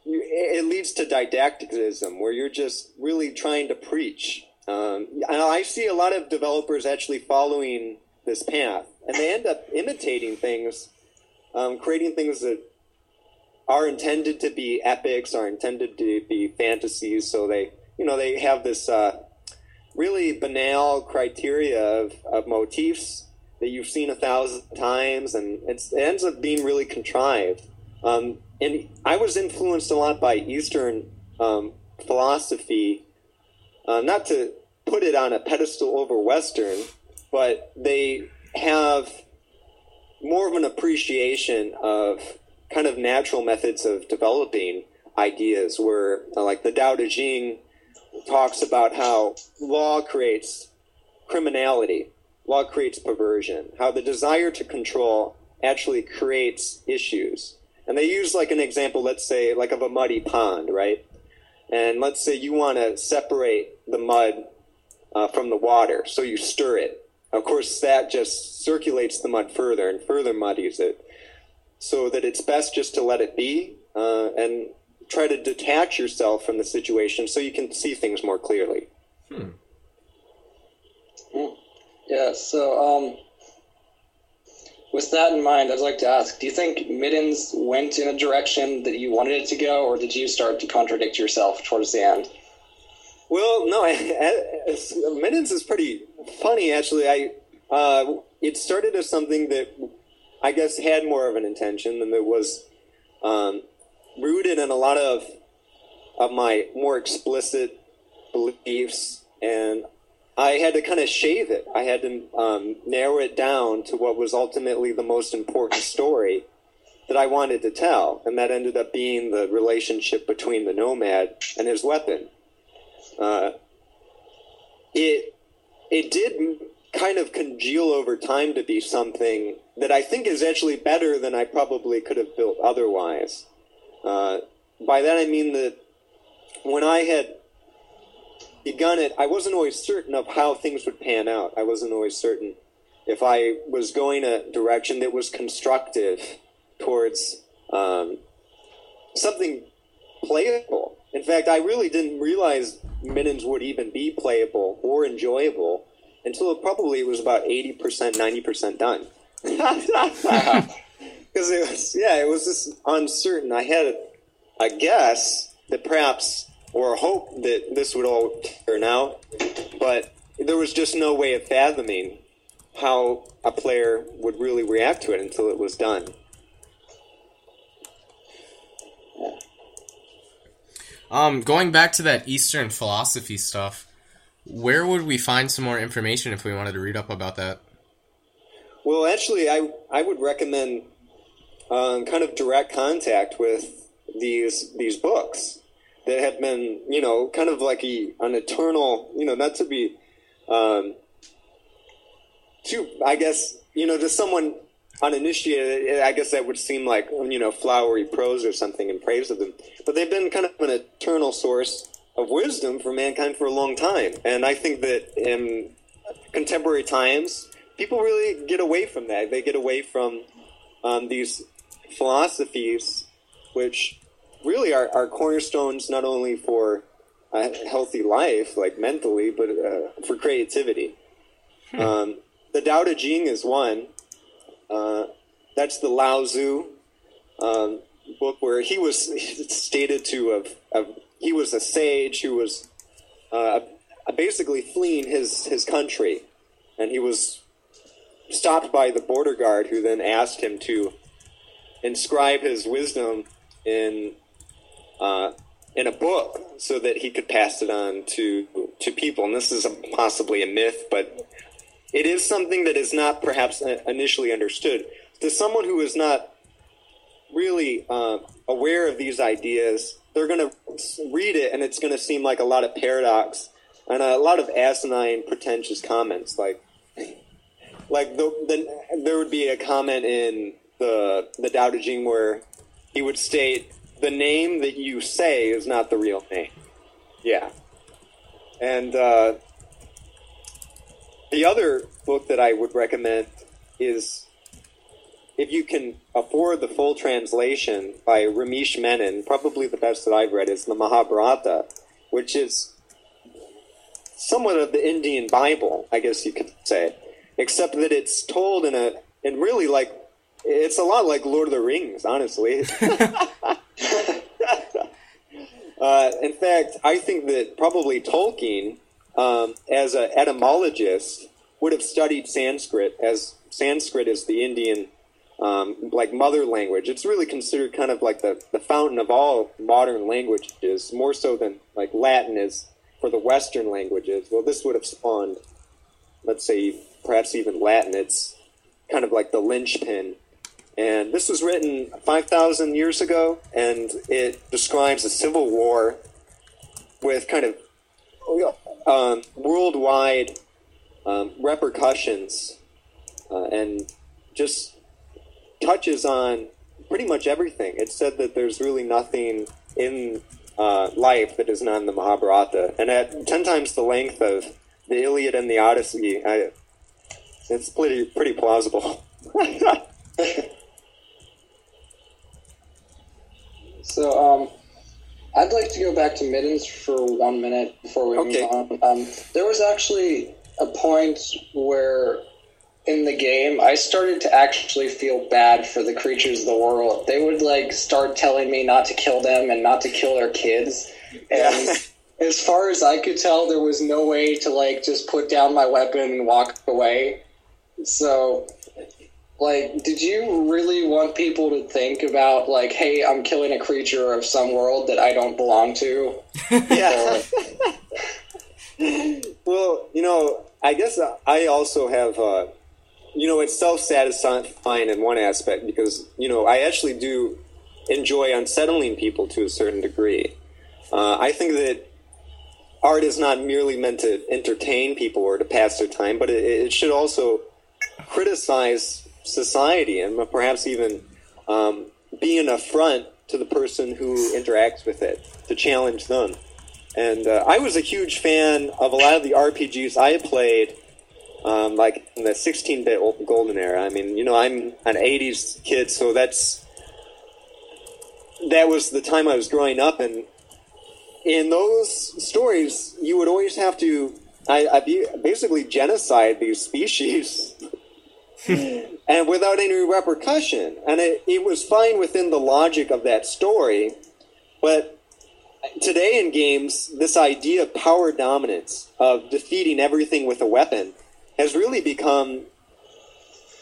it leads to didacticism where you're just really trying to preach. Um, I see a lot of developers actually following this path, and they end up imitating things, um, creating things that are intended to be epics, are intended to be fantasies. So they, you know, they have this uh, really banal criteria of, of motifs that you've seen a thousand times, and it ends up being really contrived. Um, and I was influenced a lot by Eastern um, philosophy, uh, not to put it on a pedestal over Western, but they have more of an appreciation of kind of natural methods of developing ideas, where uh, like the Tao Te Ching talks about how law creates criminality, law creates perversion, how the desire to control actually creates issues and they use like an example, let's say, like of a muddy pond, right? And let's say you want to separate the mud uh, from the water, so you stir it. Of course, that just circulates the mud further and further muddies it. So that it's best just to let it be uh, and try to detach yourself from the situation so you can see things more clearly. Hmm. Yeah, so um, with that in mind, I'd like to ask: Do you think Middens went in a direction that you wanted it to go, or did you start to contradict yourself towards the end? Well, no, I, I, Middens is pretty funny actually. I uh, it started as something that I guess had more of an intention than it was um, rooted in a lot of of my more explicit beliefs and I had to kind of shave it. I had to um, narrow it down to what was ultimately the most important story that I wanted to tell, and that ended up being the relationship between the nomad and his weapon. Uh, it it did kind of congeal over time to be something that I think is actually better than I probably could have built otherwise. Uh, by that I mean that when I had begun it, I wasn't always certain of how things would pan out. I wasn't always certain if I was going a direction that was constructive towards um, something playable. In fact, I really didn't realize Middens would even be playable or enjoyable until it probably was about 80%, 90% done. Because it was, yeah, it was just uncertain. I had a guess that perhaps, or a hope that this would all turn out, but there was just no way of fathoming how a player would really react to it until it was done. Um, going back to that Eastern philosophy stuff, where would we find some more information if we wanted to read up about that? Well, actually, I I would recommend um, kind of direct contact with these these books that have been, you know, kind of like a, an eternal, you know, not to be um, too, I guess, you know, to someone uninitiated, I guess that would seem like, you know, flowery prose or something in praise of them. But they've been kind of an eternal source of wisdom for mankind for a long time. And I think that in contemporary times, people really get away from that. They get away from um, these philosophies, which really are, are cornerstones not only for a healthy life, like mentally, but uh, for creativity. Hmm. Um, the Tao Te Ching is one. Uh, that's the Lao Tzu um, book where he was stated to have, have, he was a sage who was uh, basically fleeing his his country, and he was stopped by the border guard, who then asked him to inscribe his wisdom in uh, in a book so that he could pass it on to to people. And this is a, possibly a myth, but it is something that is not perhaps initially understood. To someone who is not really uh, aware of these ideas, they're going to read it and it's going to seem like a lot of paradox and a lot of asinine, pretentious comments. Like, like the, the, there would be a comment in the the Tao Te Ching where he would state the name that you say is not the real name. Yeah, and uh, the other book that I would recommend is if you can afford the full translation by Ramesh Menon, probably the best that I've read is the Mahabharata, which is somewhat of the Indian Bible, I guess you could say, except that it's told in a and really like it's a lot like Lord of the Rings, honestly. uh, in fact, I think that probably Tolkien, um, as an etymologist, would have studied Sanskrit, as Sanskrit is the Indian um, like mother language. It's really considered kind of like the, the fountain of all modern languages, more so than like Latin is for the Western languages. Well, this would have spawned, let's say, perhaps even Latin. It's kind of like the linchpin. And this was written 5,000 years ago, and it describes a civil war with kind of um, worldwide um, repercussions uh, and just touches on pretty much everything. It said that there's really nothing in uh, life that is not in the Mahabharata, and at ten times the length of the Iliad and the Odyssey, I, it's pretty pretty plausible. so, um, I'd like to go back to middens for one minute before we okay. move on. Um, there was actually a point where in the game, I started to actually feel bad for the creatures of the world. They would like start telling me not to kill them and not to kill their kids. And as far as I could tell, there was no way to like just put down my weapon and walk away. So, like, did you really want people to think about like, hey, I'm killing a creature of some world that I don't belong to? yeah. Well, you know, I guess I also have, uh, you know, it's self satisfying in one aspect because, you know, I actually do enjoy unsettling people to a certain degree. Uh, I think that art is not merely meant to entertain people or to pass their time, but it, it should also criticize society and perhaps even um, be an affront to the person who interacts with it to challenge them. And uh, I was a huge fan of a lot of the RPGs I played, um, like in the 16-bit golden era. I mean, you know, I'm an 80s kid, so that's that was the time I was growing up, and in those stories, you would always have to I, I basically genocide these species. and without any repercussion. And it, it was fine within the logic of that story, but today in games, this idea of power dominance, of defeating everything with a weapon, has really become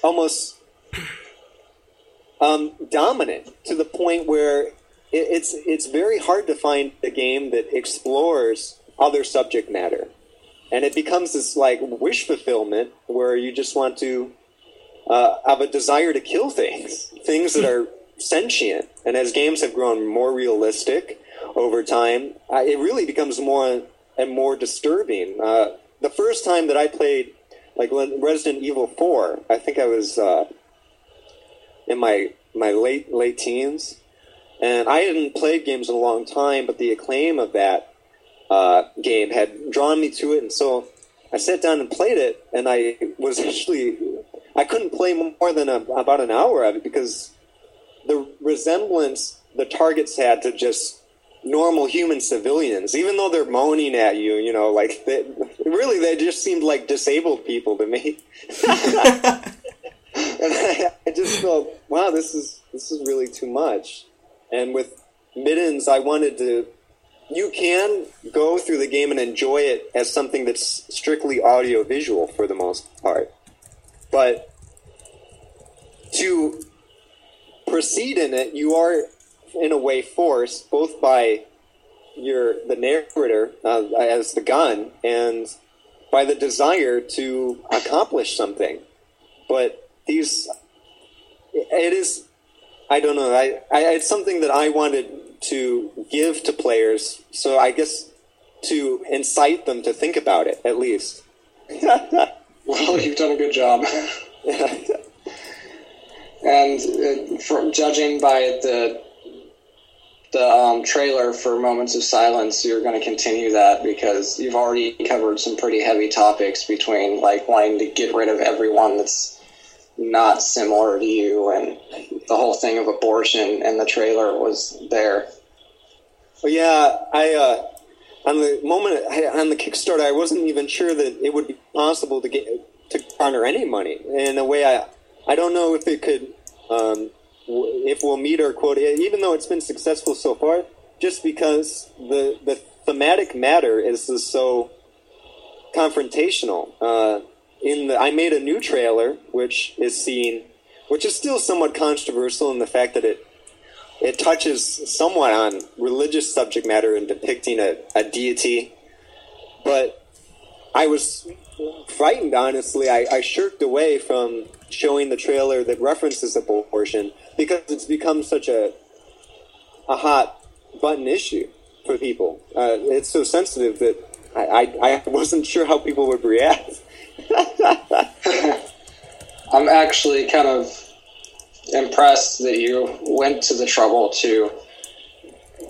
almost um, dominant to the point where it, it's it's very hard to find a game that explores other subject matter, and it becomes this like wish fulfillment where you just want to uh, have a desire to kill things, things that are sentient. And as games have grown more realistic over time, uh, it really becomes more and more disturbing. Uh, the first time that I played, like Resident Evil Four, I think I was uh, in my my late late teens, and I hadn't played games in a long time, but the acclaim of that uh, game had drawn me to it, and so I sat down and played it, and I was actually I couldn't play more than a, about an hour of it because the resemblance the targets had to just normal human civilians, even though they're moaning at you, you know, like they, really they just seemed like disabled people to me. and I, I, just felt, wow, this is this is really too much. And with middens, I wanted to. You can go through the game and enjoy it as something that's strictly audio visual for the most part. But to proceed in it, you are in a way forced both by your the narrator uh, as the gun and by the desire to accomplish something. But these, it is, I don't know. I, I it's something that I wanted to give to players. So I guess to incite them to think about it at least. Well, you've done a good job. and uh, for, judging by the the um, trailer for Moments of Silence, you're going to continue that because you've already covered some pretty heavy topics between like wanting to get rid of everyone that's not similar to you and the whole thing of abortion and the trailer was there. Well, yeah, I uh, on the moment on the Kickstarter, I wasn't even sure that it would be possible to get to garner any money. In a way, I I don't know if it could um, if we'll meet our quota, even though it's been successful so far. Just because the the thematic matter is so confrontational. Uh, in the, I made a new trailer, which is seen, which is still somewhat controversial in the fact that it it touches somewhat on religious subject matter in depicting a, a deity. But I was frightened, honestly. I, I shirked away from showing the trailer that references abortion because it's become such a a hot button issue for people. Uh, it's so sensitive that I, I, I wasn't sure how people would react. I'm actually kind of impressed that you went to the trouble to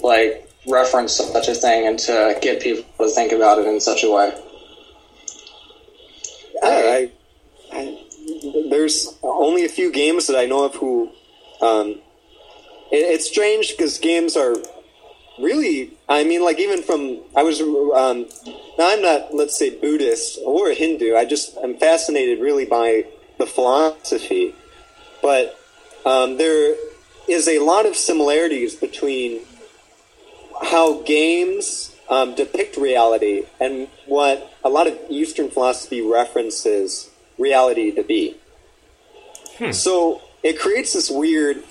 like reference such a thing and to get people to think about it in such a way. I, I, there's only a few games that I know of who. Um, it, it's strange because games are really. I mean, like even from I was. Um, now I'm not, let's say, Buddhist or a Hindu. I just I'm fascinated really by the philosophy, but um, there is a lot of similarities between how games um, depict reality and what a lot of Eastern philosophy references reality to be. Hmm. So it creates this weird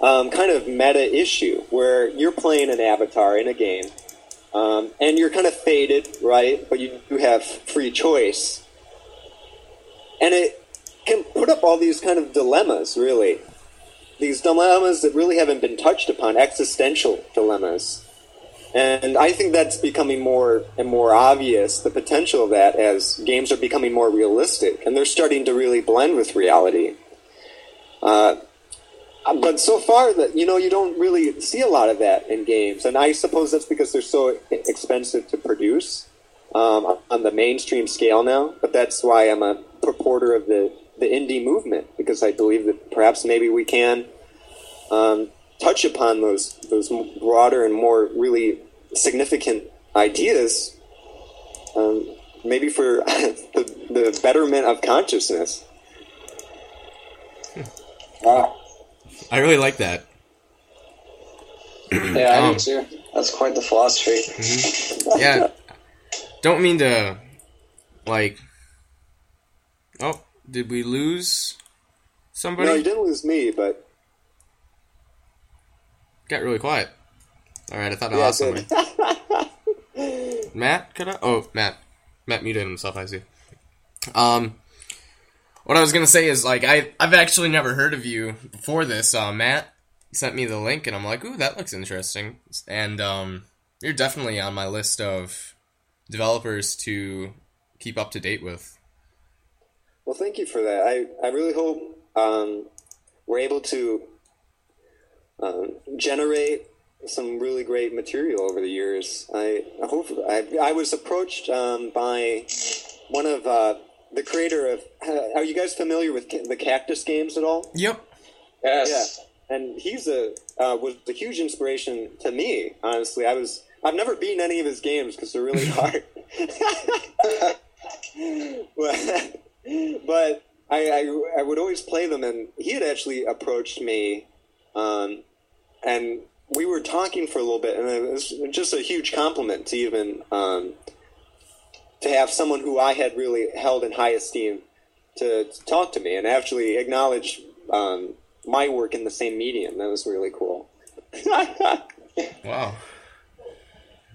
um, kind of meta issue where you're playing an avatar in a game, um, and you're kind of fated, right? But you do have free choice, and it can put up all these kind of dilemmas, really. These dilemmas that really haven't been touched upon, existential dilemmas. And I think that's becoming more and more obvious, the potential of that as games are becoming more realistic and they're starting to really blend with reality. Uh, but so far, that you know, you don't really see a lot of that in games, and I suppose that's because they're so expensive to produce um, on the mainstream scale now. But that's why I'm a purporter of the the indie movement because I believe that perhaps maybe we can um, touch upon those those broader and more really significant ideas, um, maybe for the, the betterment of consciousness. Wow. I really like that. Yeah, I Um, do too. That's quite the philosophy. Yeah. Don't mean to, like. Oh, did we lose somebody? No, you didn't lose me, but Got really quiet. All right, I thought I yeah, lost somebody. Matt, could I? Oh, Matt. Matt muted himself. I see. Um, what I was gonna say is like I I've actually never heard of you before this. Uh, Matt sent me the link, and I'm like, ooh, that looks interesting. And um, you're definitely on my list of developers to keep up to date with. Well, thank you for that. I, I really hope um, we're able to um, generate some really great material over the years. I, I hope I, I was approached um, by one of uh, the creator of. Uh, are you guys familiar with the Cactus games at all? Yep. Yes. Yeah, and he's a uh, was a huge inspiration to me. Honestly, I was I've never beaten any of his games because they're really hard. but but I, I I would always play them, and he had actually approached me, um, and we were talking for a little bit, and it was just a huge compliment to even um, to have someone who I had really held in high esteem to, to talk to me and actually acknowledge um, my work in the same medium. That was really cool. Wow.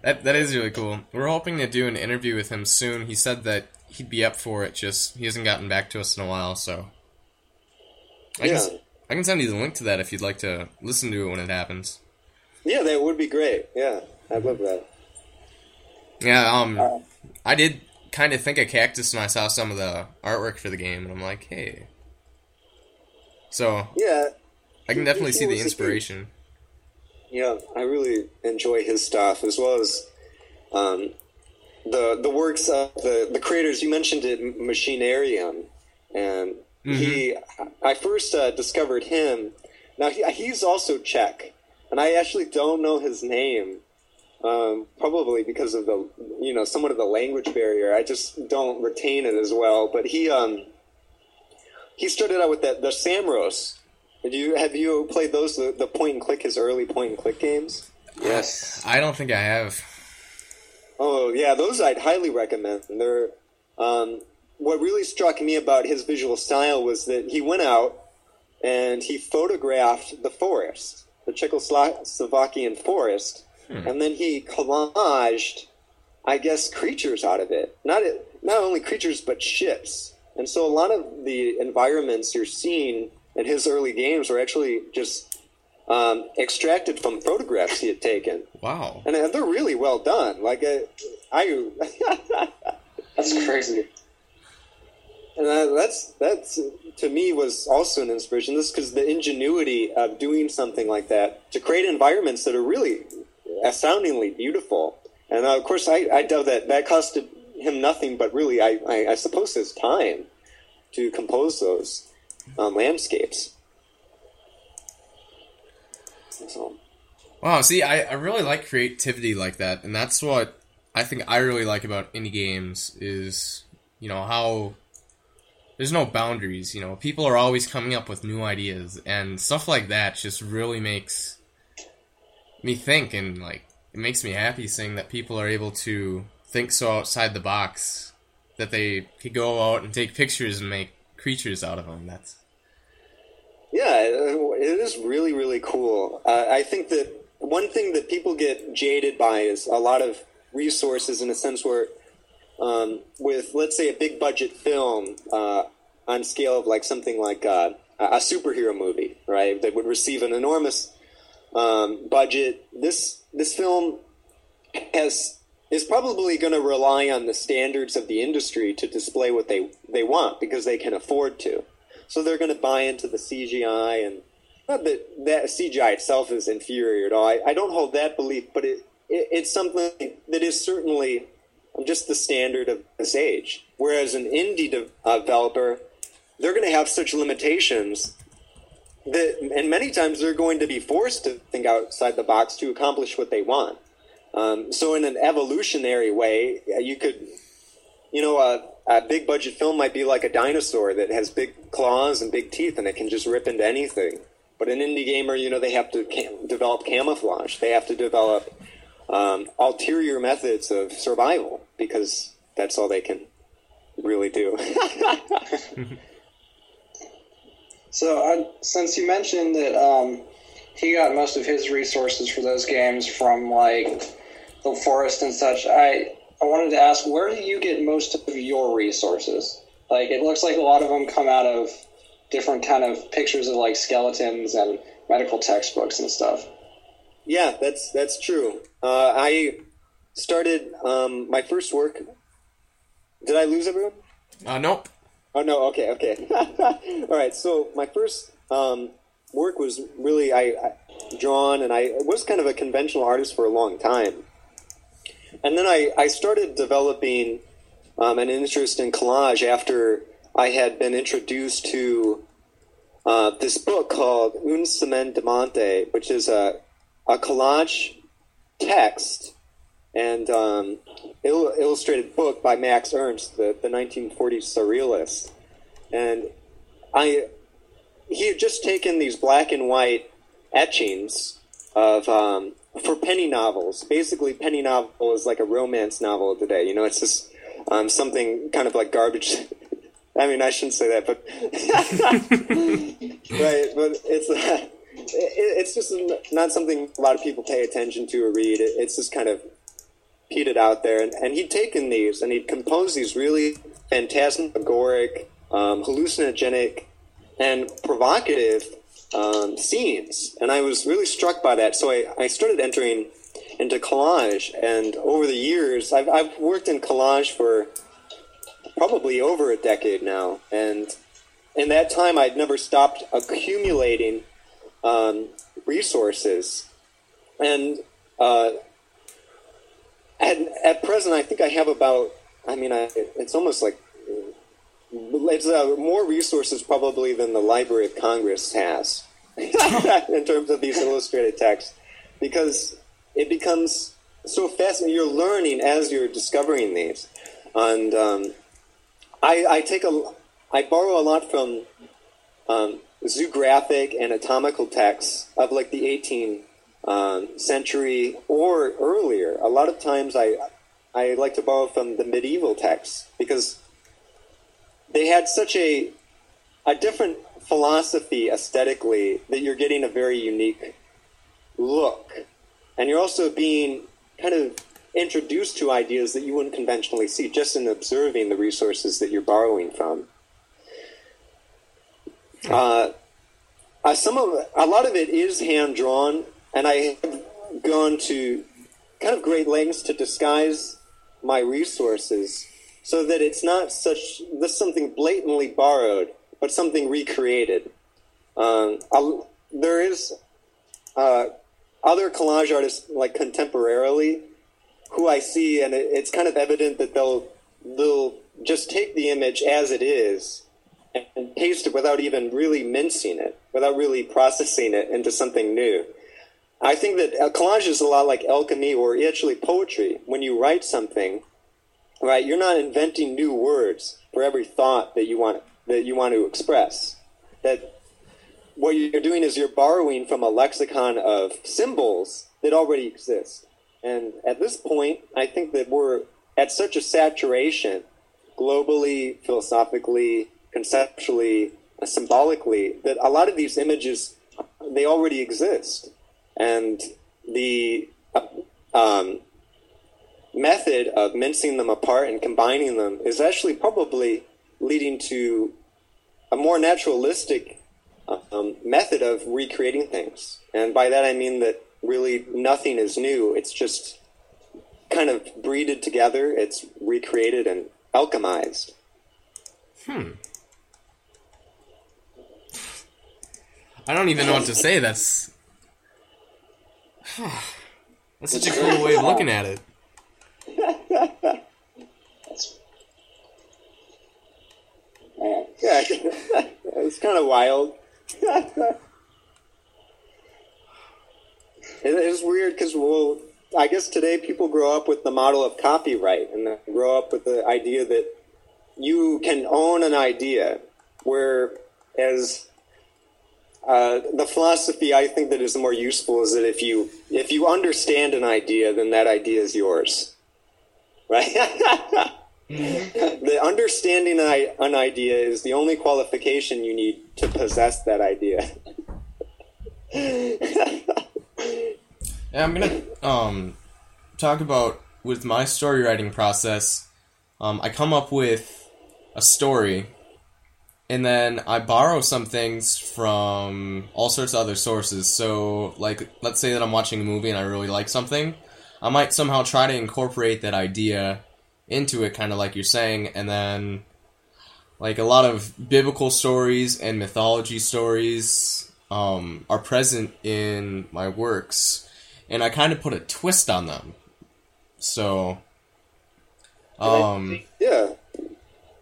That that is really cool. We're hoping to do an interview with him soon. He said that he'd be up for it. Just he hasn't gotten back to us in a while, so I Yeah. can I can send you the link to that if you'd like to listen to it when it happens. yeah, that would be great. Yeah, I'd love that. Yeah, um, I did kind of think of Cactus when I saw some of the artwork for the game, and I'm like, hey. So Yeah, I can definitely see the inspiration. yeah, I really enjoy his stuff as well as um, the the works of the the creators. You mentioned it, Machinarium, and he. I first uh, discovered him. Now he, he's also Czech, and I actually don't know his name. Um, probably because of the you know somewhat of the language barrier. I just don't retain it as well. But he um he started out with that the Samorosts. Have you have you played those the, the point and click his early point and click games? Yes. I don't think I have. Oh yeah, those I'd highly recommend. They're um, what really struck me about his visual style was that he went out and he photographed the forest, the Czechoslovakian forest, and then he collaged, I guess, creatures out of it. Not not only creatures but ships. And so a lot of the environments you're seeing in his early games were actually just um, extracted from photographs he had taken Wow. and uh, they're really well done. Like uh, I, That's crazy. And that's that's to me was also an inspiration. This because the ingenuity of doing something like that to create environments that are really astoundingly beautiful. And uh, of course, I, I doubt that that costed him nothing, but really, I, I, I suppose his time to compose those um, landscapes. So. Wow, see, I, I really like creativity like that, and that's what I think I really like about indie games is, you know, how there's no boundaries, you know, people are always coming up with new ideas, and stuff like that just really makes me think, and, like, it makes me happy seeing that people are able to think so outside the box that they could go out and take pictures and make creatures out of them. That's Yeah, it is really, really cool. Uh, I think that one thing that people get jaded by is a lot of resources in a sense where, um, with let's say a big budget film uh, on scale of like something like uh, a superhero movie, right, that would receive an enormous um, budget. This this film has is probably going to rely on the standards of the industry to display what they they want because they can afford to. So they're going to buy into the CGI and not that that CGI itself is inferior at all. I, I don't hold that belief, but it, it it's something that is certainly just the standard of this age. Whereas an indie de- uh, developer, they're going to have such limitations that, and many times they're going to be forced to think outside the box to accomplish what they want. Um, so, in an evolutionary way, uh, you could, you know, a, a big budget film might be like a dinosaur that has big claws and big teeth, and it can just rip into anything. But an indie gamer, you know, they have to cam- develop camouflage. They have to develop um, ulterior methods of survival because that's all they can really do. so, uh, since you mentioned that um, he got most of his resources for those games from like the forest and such, I I wanted to ask, where do you get most of your resources? Like, it looks like a lot of them come out of different kind of pictures of like skeletons and medical textbooks and stuff. Yeah, that's that's true. Uh, I started um, my first work. Did I lose everyone? Uh, nope. Oh no. Okay. Okay. All right. So my first um, work was really I, I drawn, and I was kind of a conventional artist for a long time. And then I, I started developing um, an interest in collage after I had been introduced to uh, this book called Un Semen Monte, which is a, a collage text and um, il- illustrated book by Max Ernst, the, the 1940s surrealist. And I, he had just taken these black and white etchings of um, for penny novels. Basically, penny novel is like a romance novel today. You know, it's just um, something kind of like garbage. I mean, I shouldn't say that, but right, but it's uh, it's just not something a lot of people pay attention to or read. It, it's just kind of peated out there, and, and he'd taken these and he'd composed these really phantasmagoric, um, hallucinogenic, and provocative um, scenes, and I was really struck by that. So I, I started entering into collage, and over the years, I've, I've worked in collage for probably over a decade now, and in that time, I'd never stopped accumulating um, resources, and uh, at, at present, I think I have about. I mean, I, it's almost like it's uh, more resources probably than the Library of Congress has in terms of these illustrated texts, because it becomes so fascinating. You're learning as you're discovering these, and um, I, I, take a, I borrow a lot from um, zoographic anatomical texts of like the 18th um, century or earlier. A lot of times, I, I like to borrow from the medieval texts because they had such a a different philosophy aesthetically that you're getting a very unique look and you're also being kind of introduced to ideas that you wouldn't conventionally see just in observing the resources that you're borrowing from uh, some of a lot of it is hand drawn and i have gone to kind of great lengths to disguise my resources so that it's not such this something blatantly borrowed, but something recreated. Um, there is uh, other collage artists like contemporarily who I see, and it, it's kind of evident that they'll they'll just take the image as it is and, paste it without even really mincing it, without really processing it into something new. I think that collage is a lot like alchemy or actually poetry. When you write something, right? You're not inventing new words for every thought that you want that you want to express. That what you're doing is you're borrowing from a lexicon of symbols that already exist. And at this point, I think that we're at such a saturation, globally, philosophically, conceptually, symbolically, that a lot of these images they already exist. And the uh, um, method of mincing them apart and combining them is actually probably leading to a more naturalistic um, method of recreating things. And by that I mean that really nothing is new. It's just kind of breeded together. It's recreated and alchemized. Hmm. I don't even know what to say. That's that's such a cool way of looking at it. Yeah, it's kind of wild. it is weird because, well, I guess today people grow up with the model of copyright and grow up with the idea that you can own an idea, whereas uh, the philosophy I think that is more useful is that if you if you understand an idea, then that idea is yours, right? the understanding an idea is the only qualification you need to possess that idea. Yeah, I'm gonna um talk about with my story writing process. Um, I come up with a story, and then I borrow some things from all sorts of other sources. So, like, let's say that I'm watching a movie and I really like something, I might somehow try to incorporate that idea into it, kind of like you're saying, and then like a lot of biblical stories and mythology stories um, are present in my works and I kind of put a twist on them. So, um, Yeah.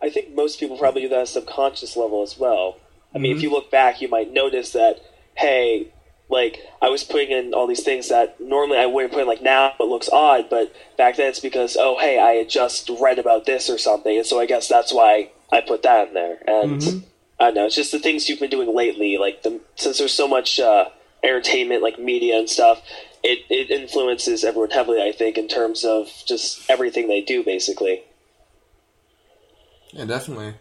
I think most people probably do that at a subconscious level as well. I mean, Mhm. if you look back, you might notice that, hey, like I was putting in all these things that normally I wouldn't put in like now, it looks odd. But back then, it's because oh, hey, I had just read about this or something, and so I guess that's why I put that in there. And Mhm. I don't know, it's just the things you've been doing lately. Like the since there's so much uh, entertainment, like media and stuff, it it influences everyone heavily. I think in terms of just everything they do, basically. Yeah, definitely.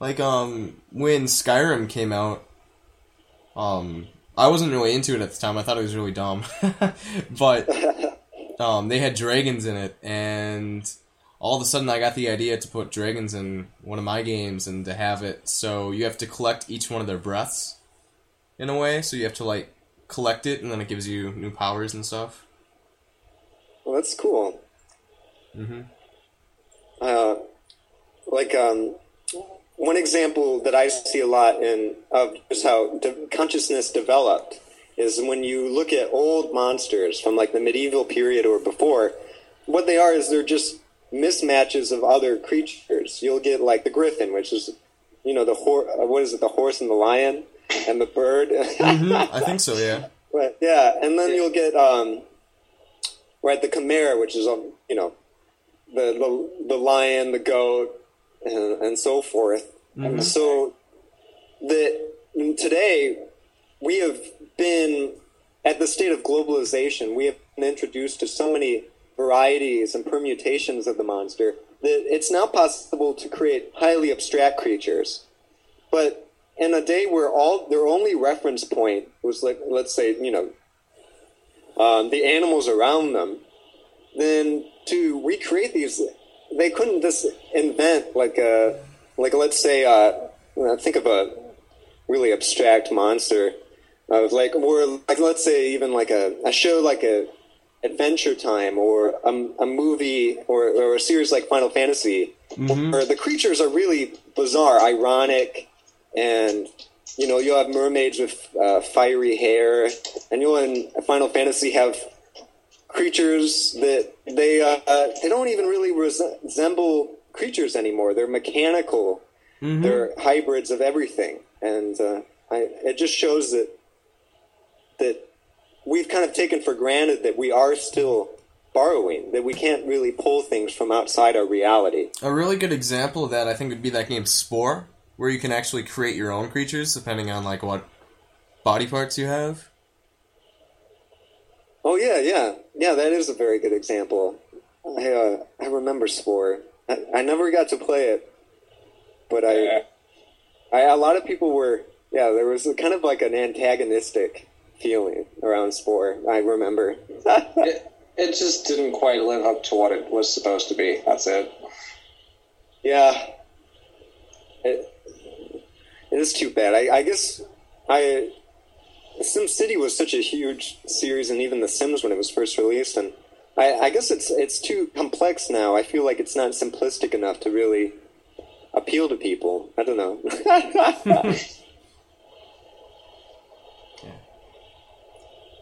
Like um, when Skyrim came out, um, I wasn't really into it at the time. I thought it was really dumb, but um, they had dragons in it, and all of a sudden I got the idea to put dragons in one of my games and to have it so you have to collect each one of their breaths in a way. So you have to like collect it, and then it gives you new powers and stuff. Well, that's cool. hmm Uh, like um, one example that I see a lot in of just how de- consciousness developed is when you look at old monsters from like the medieval period or before. What they are is they're just mismatches of other creatures. You'll get like the griffin, which is you know the horse. What is it? The horse and the lion and the bird. hmm I think so. Yeah. Right. Yeah, and then you'll get um, right the chimera, which is um, you know, the the the lion, the goat, and, and so forth. And so the today we have been at the state of globalization. We have been introduced to so many varieties and permutations of the monster that it's now possible to create highly abstract creatures. But in a day where all their only reference point was like, let's say, you know, um, the animals around them, then to recreate these, they couldn't just invent like a, like let's say, uh, think of a really abstract monster of like, or like let's say even like a, a show like a Adventure Time or a, a movie or, or a series like Final Fantasy, where the creatures are really bizarre, ironic, and you know you'll have mermaids with uh, fiery hair, and you'll in Final Fantasy have creatures that they uh, they don't even really resemble creatures anymore. They're mechanical. They're hybrids of everything, and uh, I, it just shows that that we've kind of taken for granted that we are still borrowing, that we can't really pull things from outside our reality. A really good example of that, I think, would be that game Spore, where you can actually create your own creatures depending on like what body parts you have. Oh yeah, yeah, yeah. That is a very good example. I uh, I remember Spore. I, I never got to play it, but I, I a lot of people were. Yeah, there was a, kind of like an antagonistic feeling around Spore. I remember. it, it just didn't quite live up to what it was supposed to be. That's it. Yeah. It, it is too bad. I, I guess I SimCity was such a huge series, and even The Sims when it was first released, and I, I guess it's it's too complex now. I feel like it's not simplistic enough to really appeal to people. I don't know.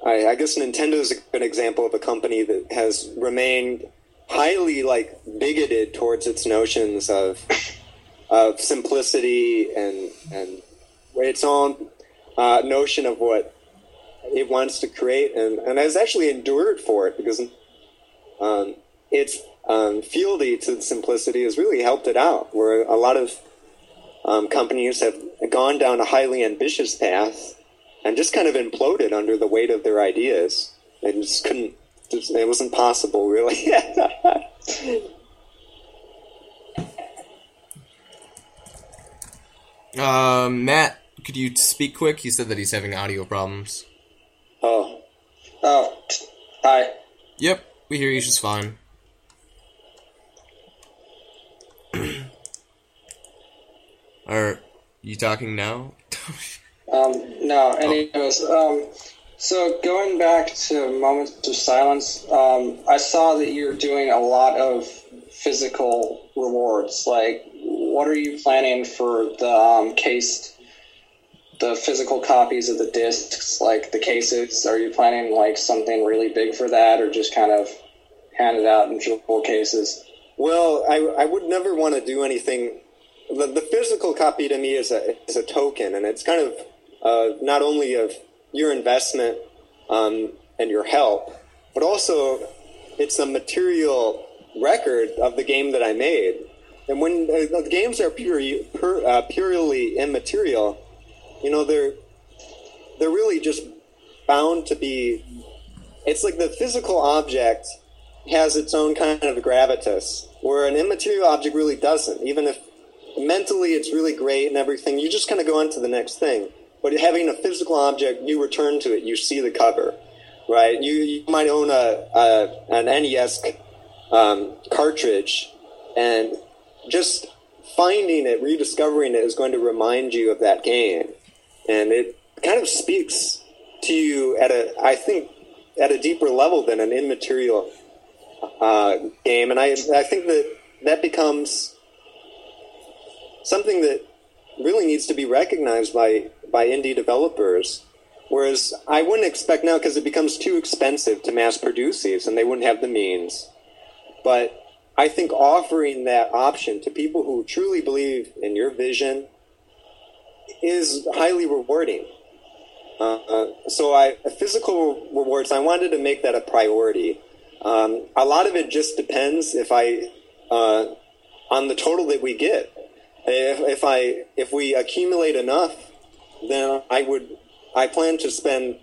I, I guess Nintendo is a good example of a company that has remained highly like bigoted towards its notions of of simplicity and and its own uh, notion of what it wants to create, and and has actually endured for it because um, its um, fealty to simplicity has really helped it out. Where a lot of um, companies have gone down a highly ambitious path and just kind of imploded under the weight of their ideas. They just couldn't. It wasn't possible, really. uh, Matt, could you speak quick? He said that he's having audio problems. Oh. Oh. Hi. Yep, we hear you just fine. Are you talking now? um, no, anyways, um, so going back to moments of silence, um, I saw that you're doing a lot of physical rewards. Like, what are you planning for the um, cased, the physical copies of the discs, like the cases? Are you planning like something really big for that, or just kind of hand it out in jewel cases? Well, I, I would never want to do anything. The, the physical copy to me is a is a token, and it's kind of uh, not only of your investment um, and your help, but also it's a material record of the game that I made. And when uh, the games are pure, pure, uh, purely immaterial, you know they're they're really just bound to be. It's like the physical object has its own kind of gravitas, where an immaterial object really doesn't. Even if mentally it's really great and everything, you just kind of go on to the next thing. But having a physical object, you return to it, you see the cover, right? You, you might own a, a an NES um, cartridge, and just finding it, rediscovering it, is going to remind you of that game, and it kind of speaks to you at a, I think, at a deeper level than an immaterial uh, game, and I I think that that becomes something that really needs to be recognized by by indie developers. Whereas I wouldn't expect now because it becomes too expensive to mass produce these, and they wouldn't have the means. But I think offering that option to people who truly believe in your vision is highly rewarding. Uh, so I physical rewards. I wanted to make that a priority. Um, a lot of it just depends if I uh, on the total that we get. If, if I if we accumulate enough, then I would I plan to spend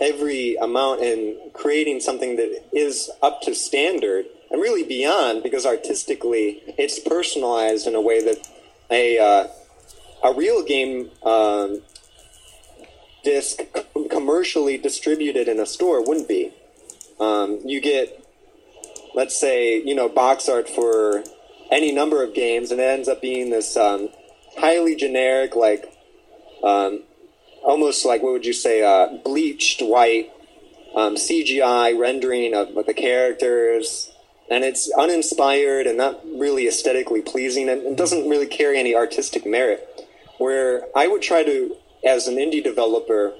every amount in creating something that is up to standard and really beyond because artistically it's personalized in a way that a uh, a real game um, disc commercially distributed in a store wouldn't be. Um, you get, let's say, you know, box art for any number of games, and it ends up being this um, highly generic, like um, almost like what would you say, uh, bleached white um, CGI rendering of, of, the characters, and it's uninspired and not really aesthetically pleasing, and doesn't really carry any artistic merit. Where I would try to, as an indie developer,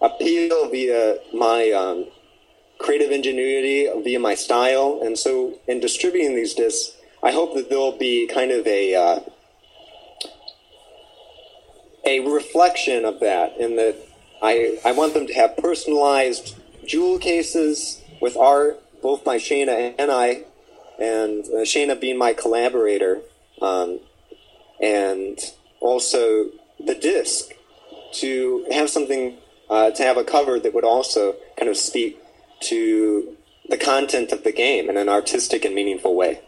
appeal via my um, creative ingenuity, via my style, and so in distributing these discs, I hope that there'll be kind of a uh, a reflection of that in that I, I want them to have personalized jewel cases with art, both by Shayna and I, and uh, Shayna being my collaborator, um, and also the disc to have something uh, to have a cover that would also kind of speak to the content of the game in an artistic and meaningful way.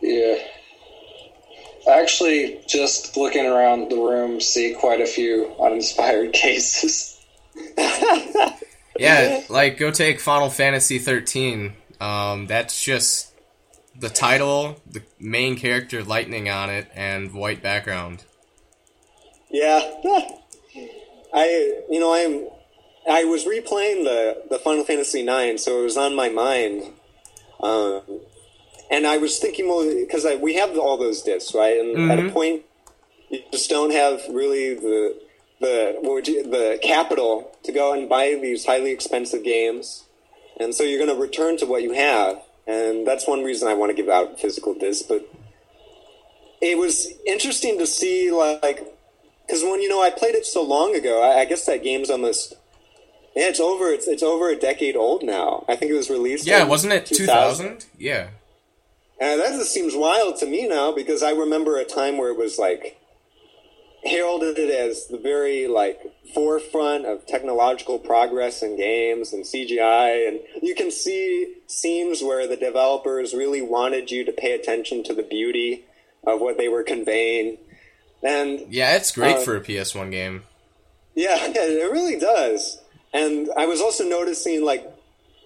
Yeah. actually, just looking around the room, see quite a few uninspired cases. Yeah, like go take Final Fantasy 13. Um, that's just the title, the main character lightning on it, and white background. Yeah, I you know I'm I was replaying the the Final Fantasy IX, so it was on my mind, um, and I was thinking well because we have all those discs right, and at a Mhm. point you just don't have really the the what would you, the capital to go and buy these highly expensive games, and so you're going to return to what you have, and that's one reason I want to give out physical discs, but. It was interesting to see, like, because when you know I played it so long ago, I, I guess that game's almost yeah, it's over. It's it's over a decade old now. I think it was released. Yeah, wasn't it 2000? Yeah. And that just seems wild to me now because I remember a time where it was like heralded it as the very like forefront of technological progress in games and CGI, and you can see scenes where the developers really wanted you to pay attention to the beauty of what they were conveying. And Yeah, it's great Uh, for a PS1 game. yeah, it really does. And I was also noticing, like,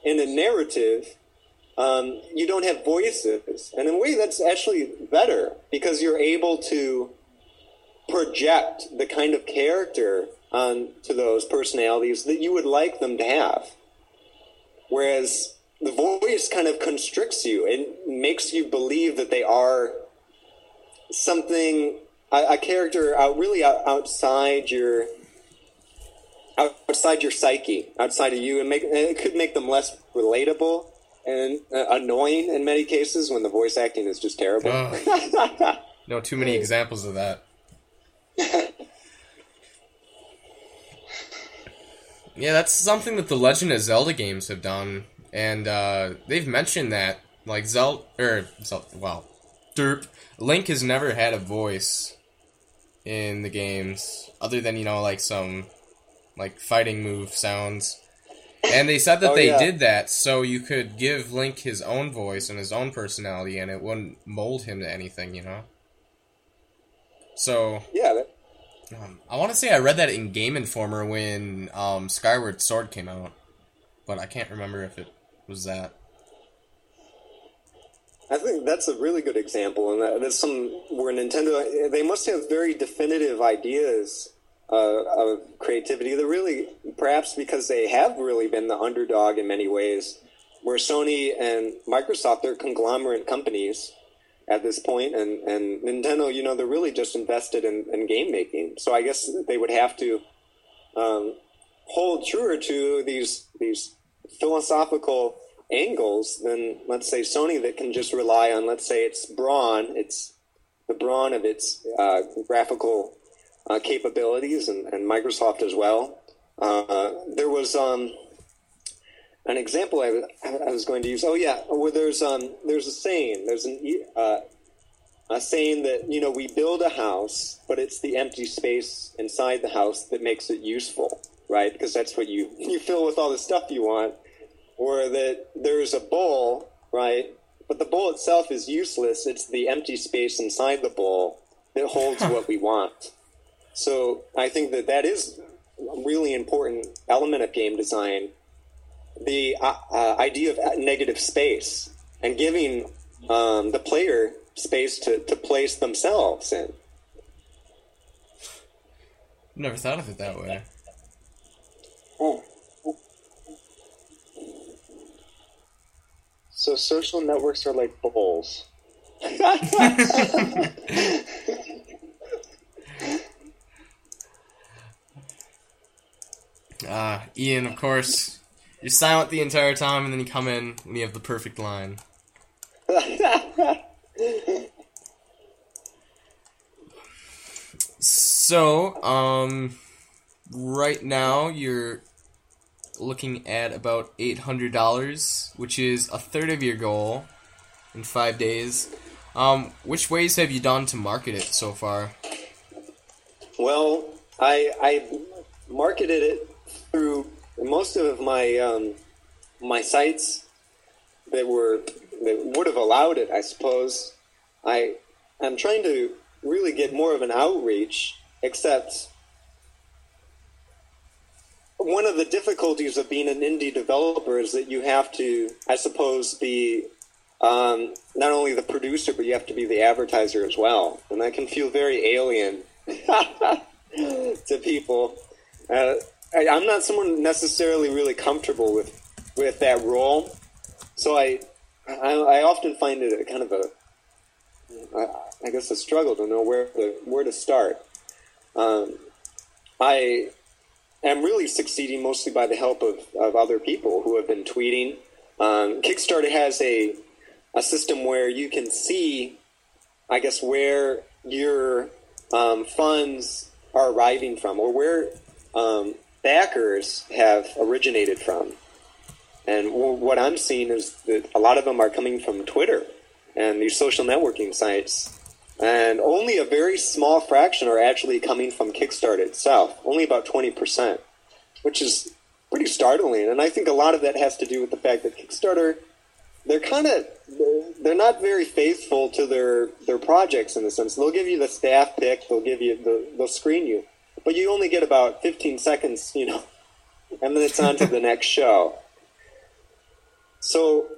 in a narrative, um, you don't have voices. And in a way, that's actually better because you're able to project the kind of character onto those personalities that you would like them to have. Whereas the voice kind of constricts you and makes you believe that they are something, a, a character out really out, outside your outside your psyche, outside of you, and make and it could make them less relatable and uh, annoying in many cases when the voice acting is just terrible. No, too many examples of that. Yeah, that's something that the Legend of Zelda games have done, and uh, they've mentioned that like Zelda or Zelda, well, derp Link has never had a voice in the games other than you know like some like fighting move sounds. And they said that Oh, they yeah. did that so you could give Link his own voice and his own personality, and it wouldn't mold him to anything, you know. So yeah, that, um, I want to say I read that in Game Informer when um, Skyward Sword came out, but I can't remember if it was that. I think that's a really good example, and that, that's some where Nintendo they must have very definitive ideas uh, of creativity. They're really perhaps because they have really been the underdog in many ways, where Sony and Microsoft are conglomerate companies at this point, and and Nintendo, you know, they're really just invested in, in game making. So I guess they would have to um, hold truer to these these philosophical angles than let's say Sony that can just rely on let's say it's brawn, it's the brawn of its uh, graphical uh, capabilities, and, and Microsoft as well. Uh, there was um, an example I was, I was going to use. Oh yeah, where there's um, there's a saying. There's an uh, a saying that you know we build a house, but it's the empty space inside the house that makes it useful, right? Because that's what you you fill with all the stuff you want. Or that there's a bowl, right? But the bowl itself is useless. It's the empty space inside the bowl that holds what we want. So I think that that is a really important element of game design. The uh, uh, idea of negative space and giving um, the player space to, to place themselves in. Never thought of it that way. Oh. So social networks are like bowls. Ah, Ian, of course, you're silent the entire time, and then you come in and you have the perfect line. So, um, right now you're looking at about eight hundred dollars, which is a third of your goal in five days. Um, which ways have you done to market it so far? Well, I, I marketed it through most of my um, my sites that were that would have allowed it. I suppose I I'm trying to really get more of an outreach, except one of the difficulties of being an indie developer is that you have to, I suppose, be um, not only the producer, but you have to be the advertiser as well. And that can feel very alien to people. Uh, I, am not someone necessarily really comfortable with with that role, so I I, I often find it a kind of a I, I guess a struggle to know where to where to start. Um, I am really succeeding mostly by the help of, of other people who have been tweeting. Um, Kickstarter has a a system where you can see, I guess, where your um, funds are arriving from, or where um, backers have originated from. And w- what I'm seeing is that a lot of them are coming from Twitter and these social networking sites. And only a very small fraction are actually coming from Kickstarter itself, only about 20%, which is pretty startling. And I think a lot of that has to do with the fact that Kickstarter, they're kind of, they're not very faithful to their, their projects in the sense. They'll give you the staff pick, they'll give you, the, they'll screen you, but you only get about 15 seconds, you know, and then it's on to the next show. So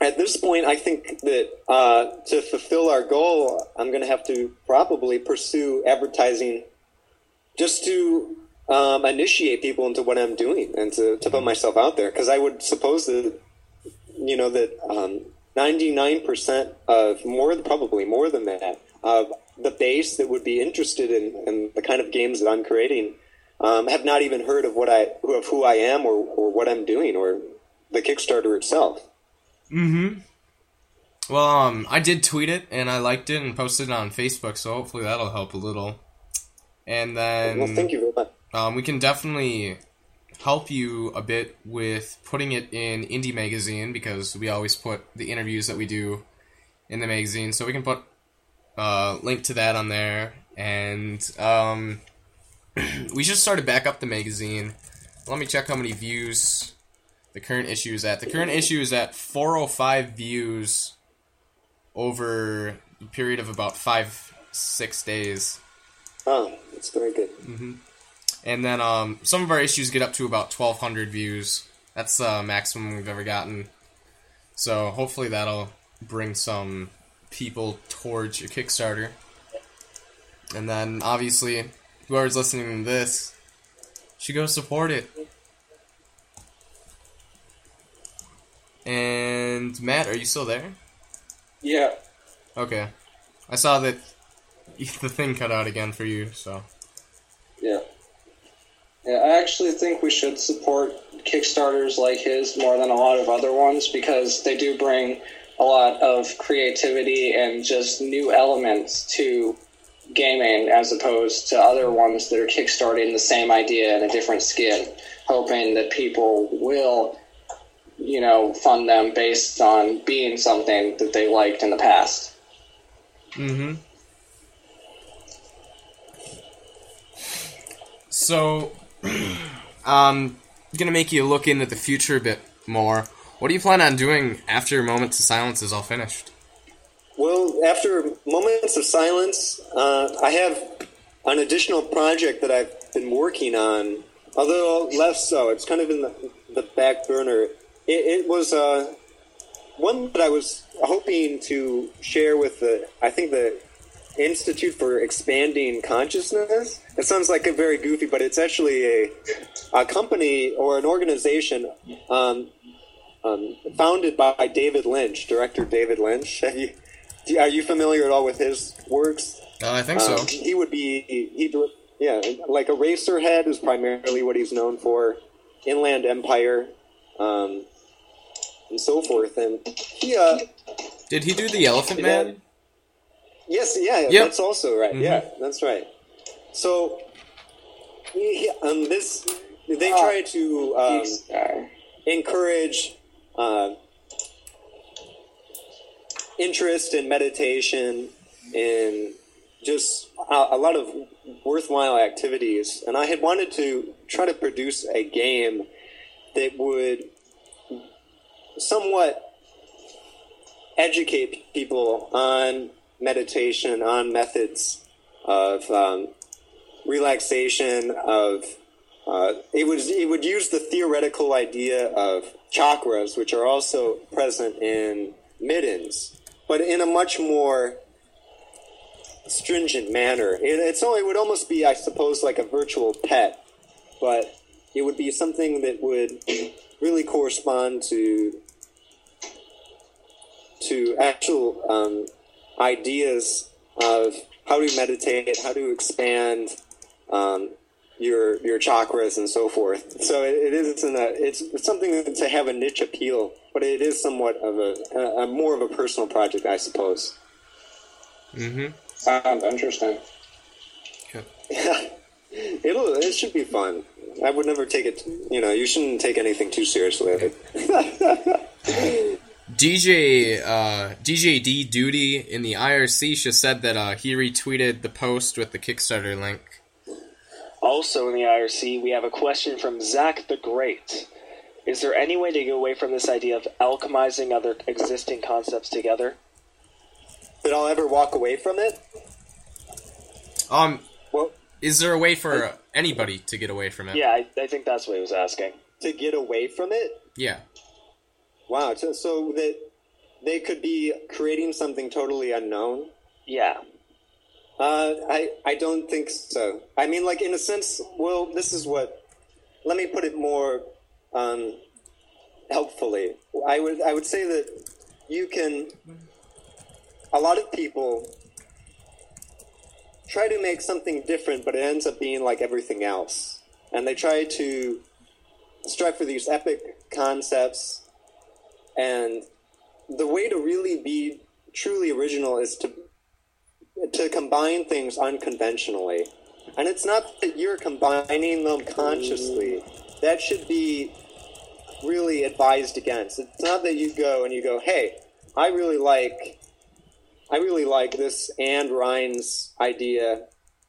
at this point, I think that uh, to fulfill our goal, I'm going to have to probably pursue advertising just to um, initiate people into what I'm doing and to, to put myself out there. Because I would suppose that, you know, that um, 99% of more, probably more than that, of the base that would be interested in, in the kind of games that I'm creating um, have not even heard of what I of who I am or, or what I'm doing or the Kickstarter itself. Mm-hmm. Well, um, I did tweet it and I liked it and posted it on Facebook, so hopefully that'll help a little. And then, well, thank you very much. Um, we can definitely help you a bit with putting it in Indie Magazine because we always put the interviews that we do in the magazine, so we can put uh, link to that on there. And um, we should start to back up the magazine. Let me check how many views the current issue is at. The current issue is at 405 views over a period of about five, six days. Oh, that's very good. Mm-hmm. And then um, some of our issues get up to about 1,200 views. That's the uh, maximum we've ever gotten. So hopefully that'll bring some people towards your Kickstarter. And then obviously, whoever's listening to this should go support it. And Matt, are you still there? Yeah. Okay. I saw that the thing cut out again for you, so. Yeah. Yeah, I actually think we should support Kickstarters like his more than a lot of other ones because they do bring a lot of creativity and just new elements to gaming as opposed to other ones that are kickstarting the same idea in a different skin, hoping that people will you know, fund them based on being something that they liked in the past. Mm-hmm. So, um, gonna make you look into the future a bit more. What do you plan on doing after Moments of Silence is all finished? Well, after Moments of Silence, uh, I have an additional project that I've been working on, although less so. It's kind of in the, the back burner it, it was uh, one that I was hoping to share with the, I think the Institute for Expanding Consciousness. It sounds like a very goofy, but it's actually a, a company or an organization um, um, founded by David Lynch, director David Lynch. Have you, are you familiar at all with his works? Uh, I think um, so. He would be, he, he, yeah, like Eraserhead is primarily what he's known for. Inland Empire, um, and so forth. And he, uh, did he do the Elephant Man? yes, yeah, yep. that's also right. Mm-hmm. Yeah, that's right. So, he, um, this they ah, try to um, encourage uh, interest in meditation in just a, a, lot of worthwhile activities. And I had wanted to try to produce a game that would somewhat educate people on meditation, on methods of um, relaxation. Of uh, it would it would use the theoretical idea of chakras, which are also present in Mittens, but in a much more stringent manner. It, it's only, it would almost be, I suppose, like a virtual pet, but it would be something that would really correspond to to actual um, ideas of how to meditate, how to expand um, your your chakras and so forth. So it, it isn't a it's, it's something to have a niche appeal, but it is somewhat of a, a, a more of a personal project, I suppose. Mm-hmm. Sounds interesting. Yeah. It'll it should be fun. I would never take it. You know, you shouldn't take anything too seriously. DJ uh, DJ D Duty in the IRC just said that uh, he retweeted the post with the Kickstarter link. Also in the IRC, we have a question from Zach the Great. Is there any way to get away from this idea of alchemizing other existing concepts together? that I'll ever walk away from it. Um, Well, is there a way for anybody to get away from it? Yeah, I, I think that's what he was asking. to get away from it. Yeah. Wow. So, so that they could be creating something totally unknown. Yeah. Uh, I I don't think so. I mean, like in a sense, well, this is what. Let me put it more um, helpfully. I would I would say that you can. A lot of people try to make something different, but it ends up being like everything else, and they try to strive for these epic concepts, and the way to really be truly original is to to combine things unconventionally. And it's not that you're combining them consciously. That should be really advised against. It's not that you go and you go, "Hey, I really like I really like this and Rand's idea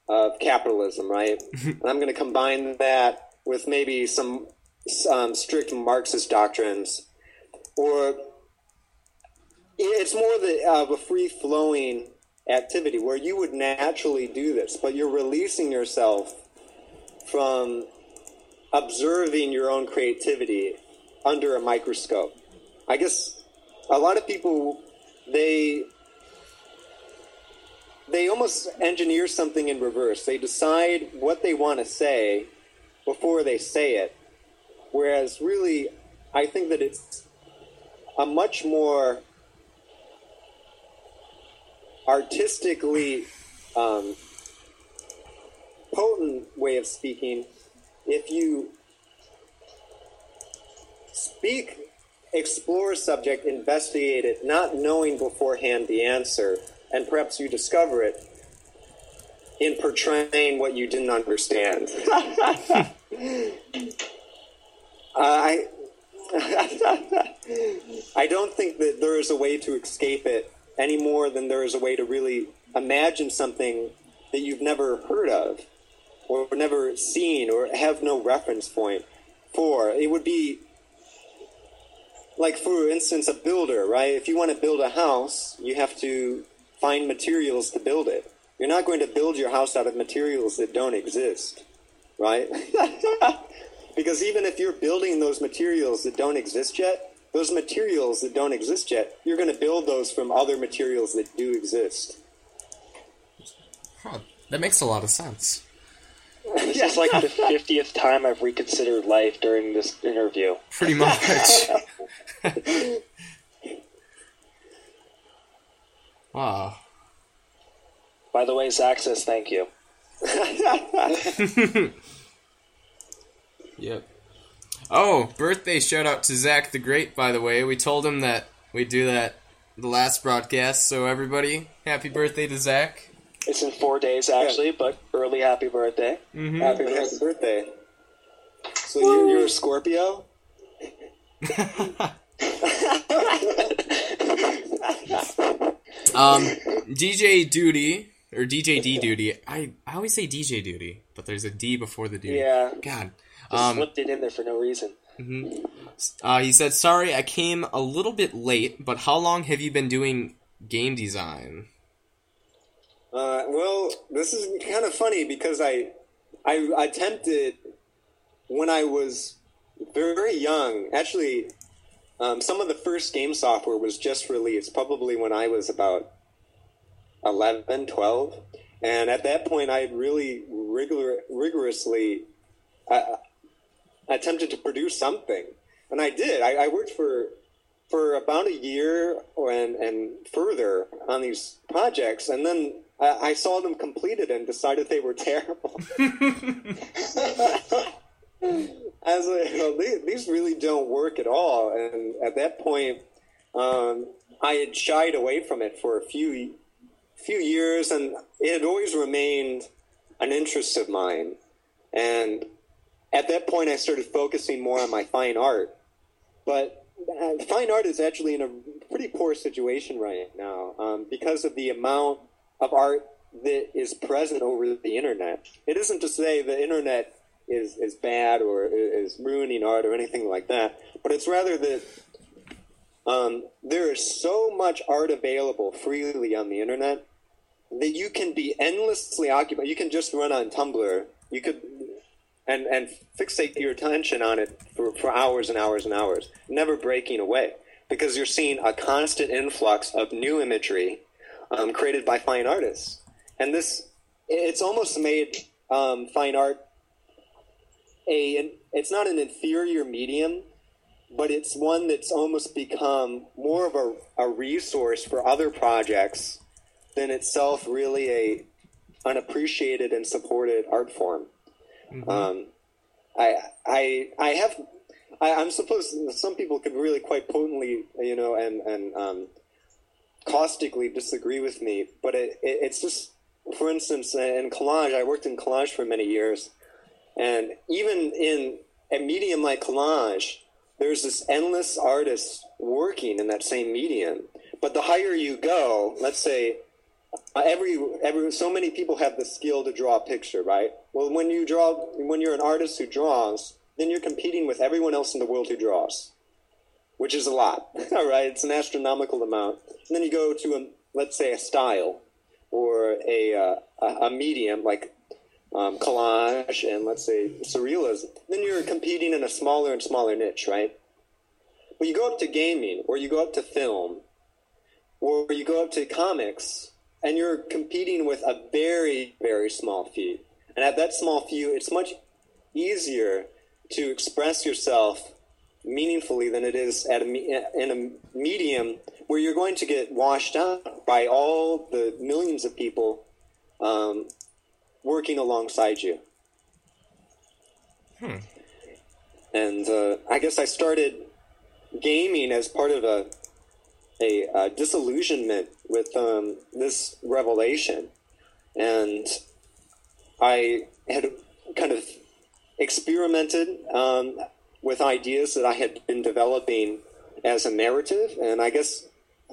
of capitalism, right? and I'm going to combine that with maybe some um, strict Marxist doctrines or it's more the, of a free flowing activity where you would naturally do this, but you're releasing yourself from observing your own creativity under a microscope. I guess a lot of people they they almost engineer something in reverse. They decide what they want to say before they say it. Whereas really I think that it's a much more artistically um, potent way of speaking if you speak, explore a subject, investigate it, not knowing beforehand the answer, and perhaps you discover it in portraying what you didn't understand. uh, I. I don't think that there is a way to escape it any more than there is a way to really imagine something that you've never heard of or never seen or have no reference point for. It would be like, for instance, a builder, right? If you want to build a house, you have to find materials to build it. You're not going to build your house out of materials that don't exist, right? because even if you're building those materials that don't exist yet, those materials that don't exist yet, you're going to build those from other materials that do exist. Huh, that makes a lot of sense. This is like the 50th time I've reconsidered life during this interview. Pretty much. wow. By the way, Zach says thank you. Yep. Oh, birthday shout out to Zach the Great, by the way. We told him that we'd do that the last broadcast, so everybody, happy birthday to Zach. It's in four days, actually, but early happy birthday. Mm-hmm. Happy birthday. So you're, you're a Scorpio? Um, DJ Duty, or DJ D Duty. I, I always say DJ Duty, but there's a D before the duty. Yeah. God. Um, slipped it in there for no reason. uh, he said, sorry, I came a little bit late, but how long have you been doing game design? Uh, well, this is kind of funny because I I attempted when I was very young. Actually, um, some of the first game software was just released, probably when I was about 11, 12. And at that point, I had really rigor- rigorously uh, attempted to produce something. And I did. I, I worked for for about a year and, and further on these projects. And then I, I saw them completed and decided they were terrible. I was like, these, these really don't work at all. And at that point, um, I had shied away from it for a few few years, and it had always remained an interest of mine. And at that point, I started focusing more on my fine art. But uh, fine art is actually in a pretty poor situation right now um, because of the amount of art that is present over the internet. It isn't to say the internet is, is bad or is ruining art or anything like that, but it's rather that um, there is so much art available freely on the internet that you can be endlessly occupied. You can just run on Tumblr. You could and and fixate your attention on it for, for hours and hours and hours, never breaking away because you're seeing a constant influx of new imagery um, created by fine artists, and this it's almost made um, fine art a it's not an inferior medium, but it's one that's almost become more of a, a resource for other projects than itself really a unappreciated and supported art form. Mm-hmm. Um, I I I have I, am supposed some people could really quite potently you know and and um, caustically disagree with me, but it, it, it's just for instance in collage I worked in collage for many years, and even in a medium like collage, there's this endless artist working in that same medium. But the higher you go, let's say every every so many people have the skill to draw a picture, right? Well, when you draw, when you're an artist who draws, then you're competing with everyone else in the world who draws, which is a lot. All right, it's an astronomical amount. And then you go to a let's say a style or a uh, a medium like um, collage and let's say surrealism. Then you're competing in a smaller and smaller niche, right? When you go up to gaming, or you go up to film, or you go up to comics, and you're competing with a very, very small few. And at that small few, it's much easier to express yourself meaningfully than it is at a, in a medium where you're going to get washed out by all the millions of people um, working alongside you. Hmm. And uh, I guess I started gaming as part of a a, a disillusionment with um, this revelation, and I had kind of experimented um, with ideas that I had been developing as a narrative, and I guess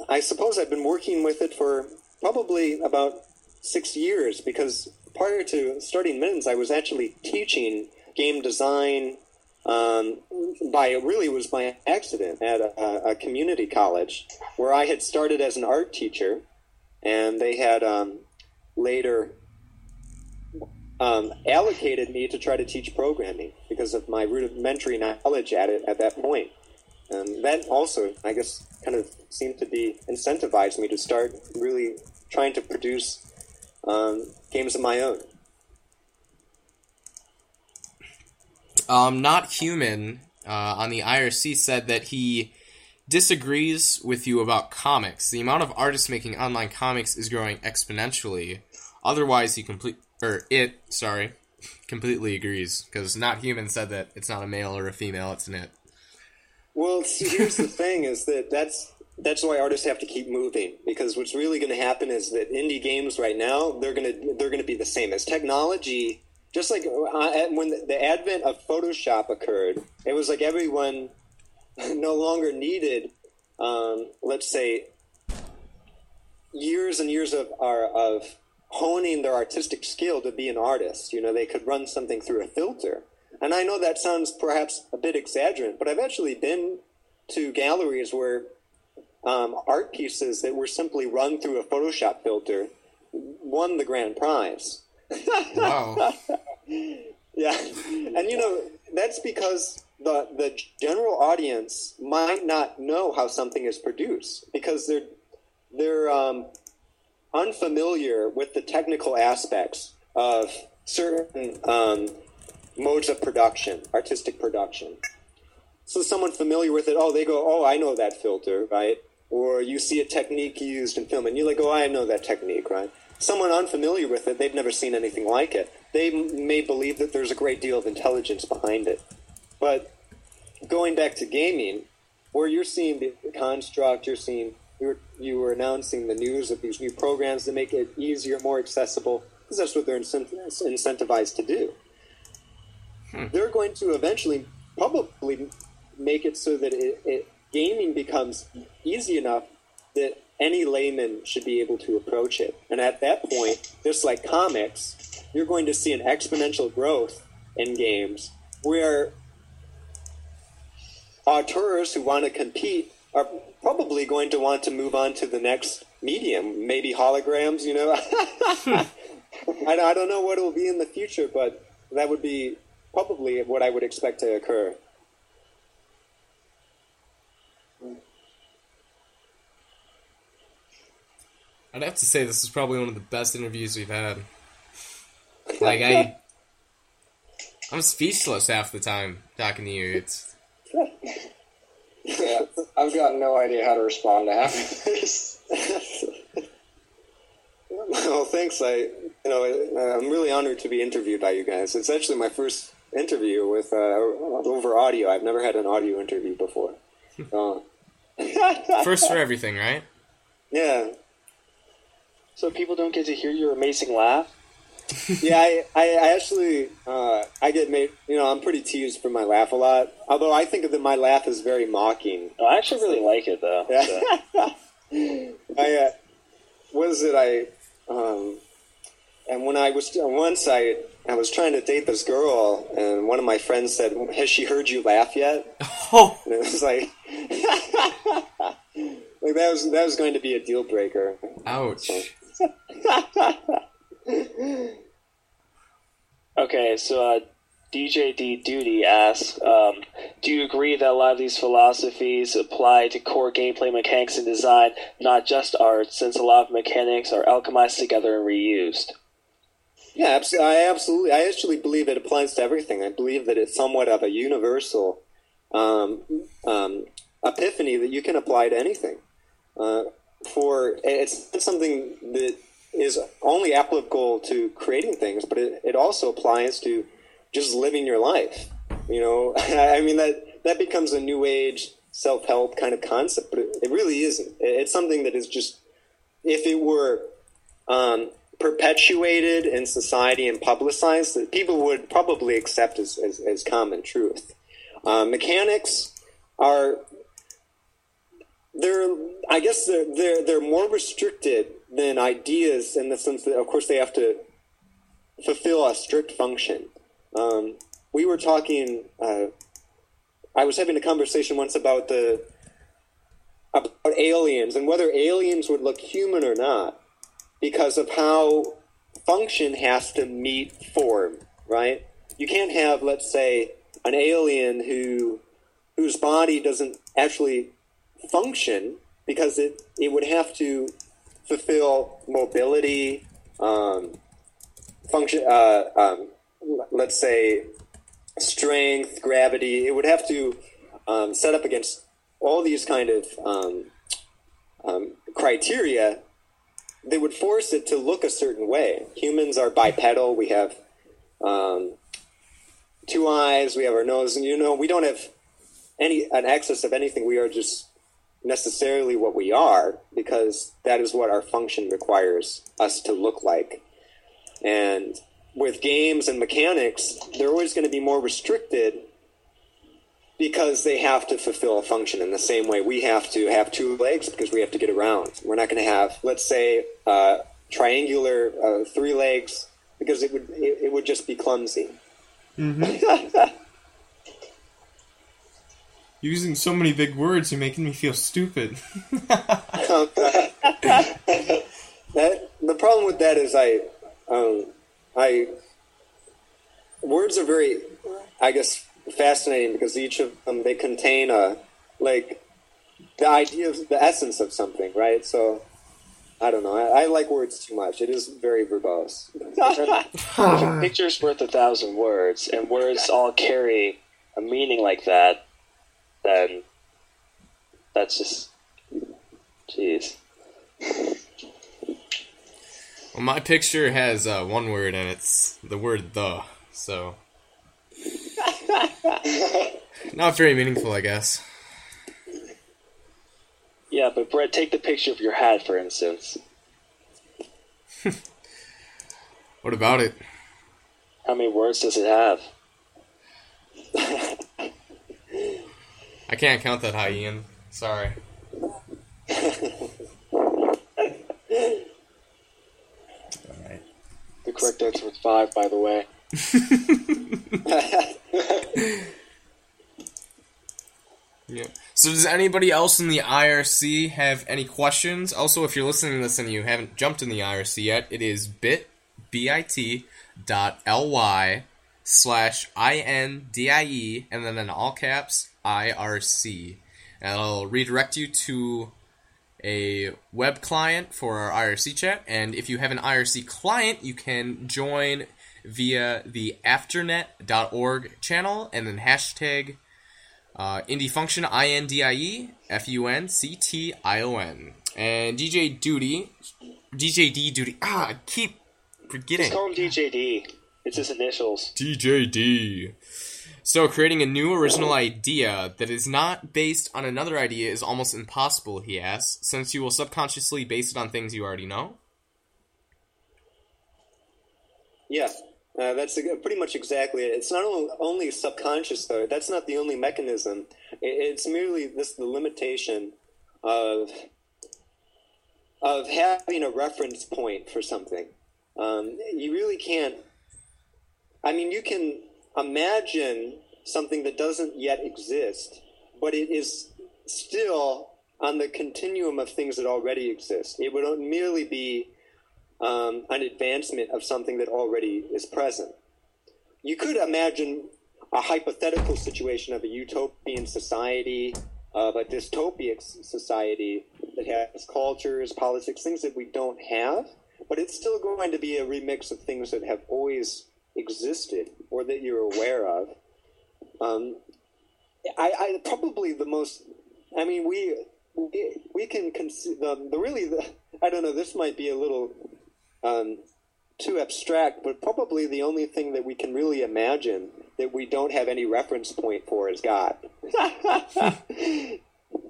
I suppose I've been working with it for probably about six years because prior to starting Mittens, I was actually teaching game design um, by really was by accident at a, a, community college where I had started as an art teacher, and they had um, later um, allocated me to try to teach programming because of my rudimentary knowledge at it at that point. And that also, I guess, kind of seemed to be incentivized me to start really trying to produce um, games of my own. Um, not human uh, on the IRC said that he disagrees with you about comics. The amount of artists making online comics is growing exponentially. Otherwise, he complete or it sorry completely agrees because not human said that it's not a male or a female; it's an it. Well, see, here's the thing: is that that's that's why artists have to keep moving because what's really going to happen is that indie games right now they're going to they're going to be the same as technology just like uh, when the advent of photoshop occurred it was like everyone no longer needed um, let's say years and years of of honing their artistic skill to be an artist you know they could run something through a filter and i know that sounds perhaps a bit exaggerant but i've actually been to galleries where um, art pieces that were simply run through a Photoshop filter won the grand prize. Wow. Yeah, and you know that's because the the general audience might not know how something is produced because they're they're um, unfamiliar with the technical aspects of certain um, modes of production, artistic production. So someone familiar with it, oh, they go, oh, I know that filter, right? Or you see a technique used in film, and you're like, oh, I know that technique, right? Someone unfamiliar with it, they've never seen anything like it. They may believe that there's a great deal of intelligence behind it. But going back to gaming, where you're seeing the construct, you're seeing you were, you were announcing the news of these new programs that make it easier, more accessible, because that's what they're incentivized to do. Hmm. They're going to eventually probably make it so that it, it, gaming becomes easy enough that any layman should be able to approach it. And at that point, just like comics, you're going to see an exponential growth in games where auteurs who want to compete are probably going to want to move on to the next medium, maybe holograms, you know. I, don't know what it will be in the future, but that would be probably what I would expect to occur. I'd have to say this is probably one of the best interviews we've had. Like I, I'm speechless half the time talking to you. It's Yeah, I've got no idea how to respond to half of this. Well, thanks. I, you know, I'm really honored to be interviewed by you guys. It's actually my first interview with uh, over audio. I've never had an audio interview before. Uh, first for everything, right? yeah, So people don't get to hear your amazing laugh. yeah. I, I, I actually, uh, I get made. You know, I'm pretty teased for my laugh a lot. Although I think that my laugh is very mocking. Oh, I actually really like it though. Yeah. so. I, uh, what is it? I, um, and when I was once, I, I was trying to date this girl, and one of my friends said, "Has she heard you laugh yet?" Oh, And it was like, like that was that was going to be a deal breaker. ouch. Okay, so uh, DJ D Duty asks, um, do you agree that a lot of these philosophies apply to core gameplay mechanics and design, not just art, since a lot of mechanics are alchemized together and reused? Yeah, I absolutely. I actually believe it applies to everything. I believe that it's somewhat of a universal um, um, epiphany that you can apply to anything. Uh, for it's something that is only applicable to creating things, but it, it also applies to just living your life. You know, I mean that that becomes a new age self help kind of concept, but it, it really isn't. It- It's something that is just if it were um, perpetuated in society and publicized, that people would probably accept as, as, as common truth. Uh, mechanics are they're I guess they're, they're they're more restricted than ideas in the sense that of course they have to fulfill a strict function. Um, we were talking. Uh, I was having a conversation once about the about aliens and whether aliens would look human or not because of how function has to meet form, right? You can't have, let's say, an alien who whose body doesn't actually function because it, it would have to fulfill mobility, um, function, uh, um, let's say, strength, gravity. It would have to um, set up against all these kind of um, um, criteria that would force it to look a certain way. Humans are bipedal. We have um, two eyes. We have our nose, and you know we don't have any an excess of anything. We are just necessarily what we are because that is what our function requires us to look like. And with games and mechanics, they're always going to be more restricted because they have to fulfill a function in the same way we have to have two legs because we have to get around. We're not going to have, let's say, uh, triangular uh, three legs because it would it, it would just be clumsy. Using so many big words, you're making me feel stupid. that the problem with that is I, um, I, words are very, I guess, fascinating because each of them they contain a like the idea of the essence of something, right? So I don't know. I, I like words too much. It is very verbose. a picture's worth a thousand words, and words all carry a meaning like that, then that's just, jeez. Well, my picture has uh, one word, and it's the word "the." So, not very meaningful, I guess. Yeah, but Brett, take the picture of your hat, for instance. What about it? How many words does it have? I can't count that high, Ian. Sorry. Alright. The correct answer was five, by the way. Yeah. So does anybody else in the IRC have any questions? Also, if you're listening to this and you haven't jumped in the IRC yet, it is bit bit dot ly slash indie and then in all caps IRC. And it'll redirect you to a web client for our IRC chat. And if you have an IRC client, you can join via the afternet.org channel and then hashtag uh, indie function I N D I E F U N C T I O N and DJ Duty, DJ D Duty. Ah, I keep forgetting. Just call him DJD. It's his initials. DJ D. So creating a new original idea that is not based on another idea is almost impossible. He asks, since you will subconsciously base it on things you already know. Yeah, uh, that's a, pretty much exactly it. It's not only, subconscious though. That's not the only mechanism. It's merely this the limitation of of having a reference point for something. Um, you really can't. I mean, you can imagine something that doesn't yet exist, but it is still on the continuum of things that already exist. It would merely be um, an advancement of something that already is present. You could imagine a hypothetical situation of a utopian society, of a dystopic society that has cultures, politics, things that we don't have, but it's still going to be a remix of things that have always existed or that you're aware of. Um, I, I probably the most. I mean, we we, we can conceive the, the really the, I don't know. This might be a little um, too abstract, but probably the only thing that we can really imagine that we don't have any reference point for is God.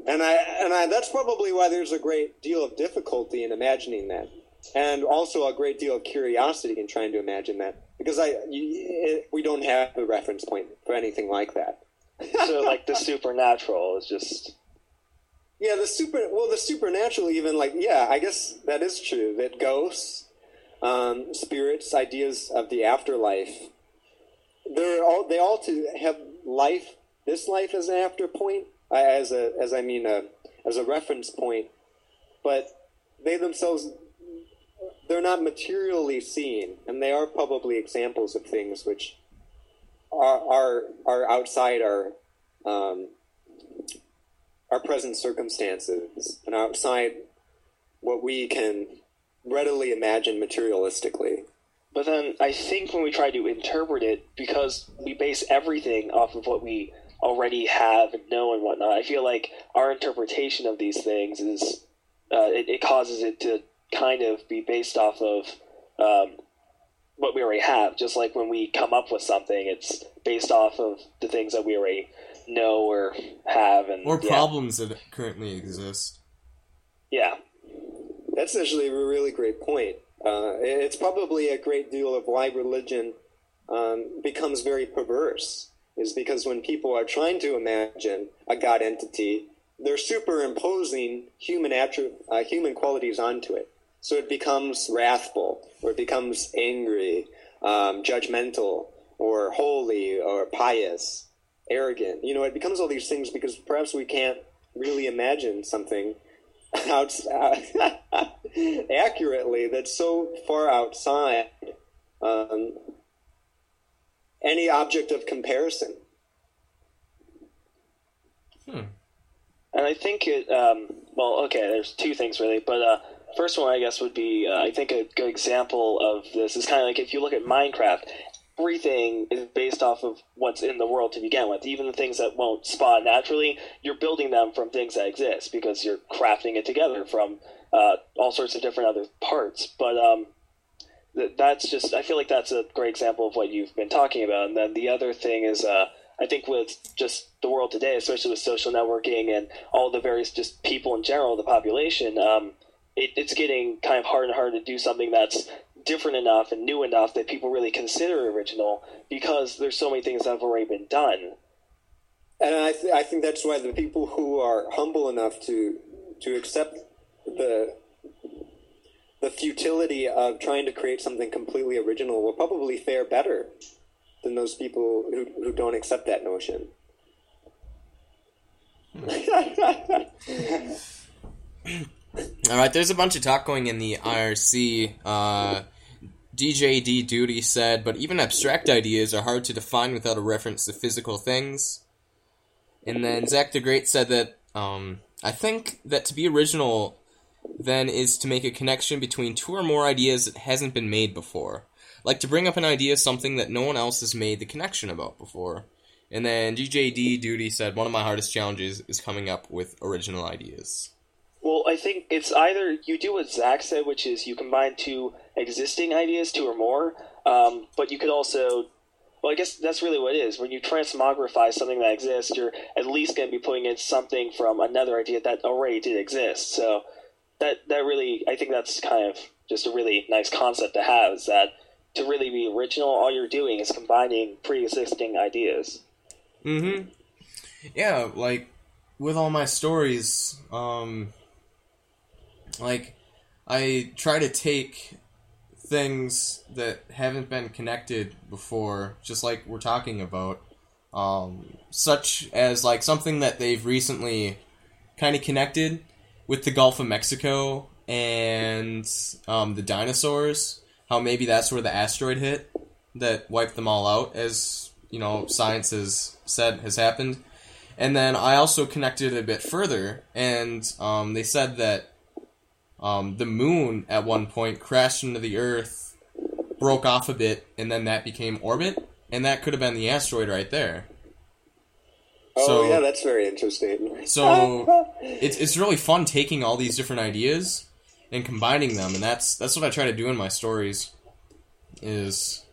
and I and I that's probably why there's a great deal of difficulty in imagining that, and also a great deal of curiosity in trying to imagine that because I we don't have a reference point for anything like that. so like the supernatural is just yeah the super well the supernatural even like yeah I guess that is true that ghosts um, spirits, ideas of the afterlife. They're all they all to have life, this life as an after point, as a as I mean a, as a reference point, but they themselves they're not materially seen, and they are probably examples of things which are are are outside our um, our present circumstances and outside what we can readily imagine materialistically. But then I think when we try to interpret it, because we base everything off of what we already have and know and whatnot, I feel like our interpretation of these things is uh, it, it, causes it to kind of be based off of um, what we already have. Just like when we come up with something, it's based off of the things that we already know or have, and or yeah. problems that currently exist. Yeah, that's actually a really great point. Uh, it's probably a great deal of why religion um, becomes very perverse, is because when people are trying to imagine a God entity, they're superimposing human attri- uh, human qualities onto it. So it becomes wrathful, or it becomes angry, um, judgmental, or holy, or pious, arrogant. You know, it becomes all these things because perhaps we can't really imagine something out, accurately that's so far outside um, any object of comparison. Hmm. And I think it. Um, well, okay. There's two things really, but uh, first one I guess would be uh, I think a good example of this is kind of like if you look at Minecraft. Everything is based off of what's in the world to begin with. Even the things that won't spawn naturally, you're building them from things that exist because you're crafting it together from uh, all sorts of different other parts. But um, th- that's just I feel like that's a great example of what you've been talking about. And then the other thing is uh, I think with just the world today, especially with social networking and all the various just people in general, the population, um, it, it's getting kind of hard and hard to do something that's different enough and new enough that people really consider original because there's so many things that have already been done. And I, th- I think that's why the people who are humble enough to to accept the the futility of trying to create something completely original will probably fare better than those people who, who don't accept that notion. All right, there's a bunch of talk going in the IRC. Uh, DJD Duty said, but even abstract ideas are hard to define without a reference to physical things. And then Zach the Great said that um, I think that to be original then is to make a connection between two or more ideas that hasn't been made before. Like to bring up an idea something that no one else has made the connection about before. And then DJD Duty said one of my hardest challenges is coming up with original ideas. Well, I think it's either you do what Zach said, which is you combine two existing ideas, two or more, um, but you could also well, I guess that's really what it is. When you transmogrify something that exists, you're at least going to be putting in something from another idea that already did exist. So that that really, I think that's kind of just a really nice concept to have. Is that to really be original, all you're doing is combining pre-existing ideas. Mm-hmm. Yeah, like with all my stories, um, like I try to take things that haven't been connected before, just like we're talking about, um, such as like something that they've recently kind of connected with the Gulf of Mexico and um, the dinosaurs. How maybe that's where the asteroid hit that wiped them all out, as you know, science has said has happened. And then I also connected a bit further, and um, they said that um, the moon at one point crashed into the Earth, broke off a bit, and then that became orbit, and that could have been the asteroid right there. Oh so, yeah, that's very interesting. so it's it's really fun taking all these different ideas and combining them, and that's that's what I try to do in my stories. Is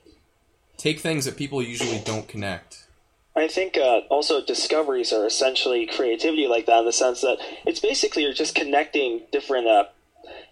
take things that people usually don't connect. I think uh, also discoveries are essentially creativity like that in the sense that it's basically you're just connecting different uh,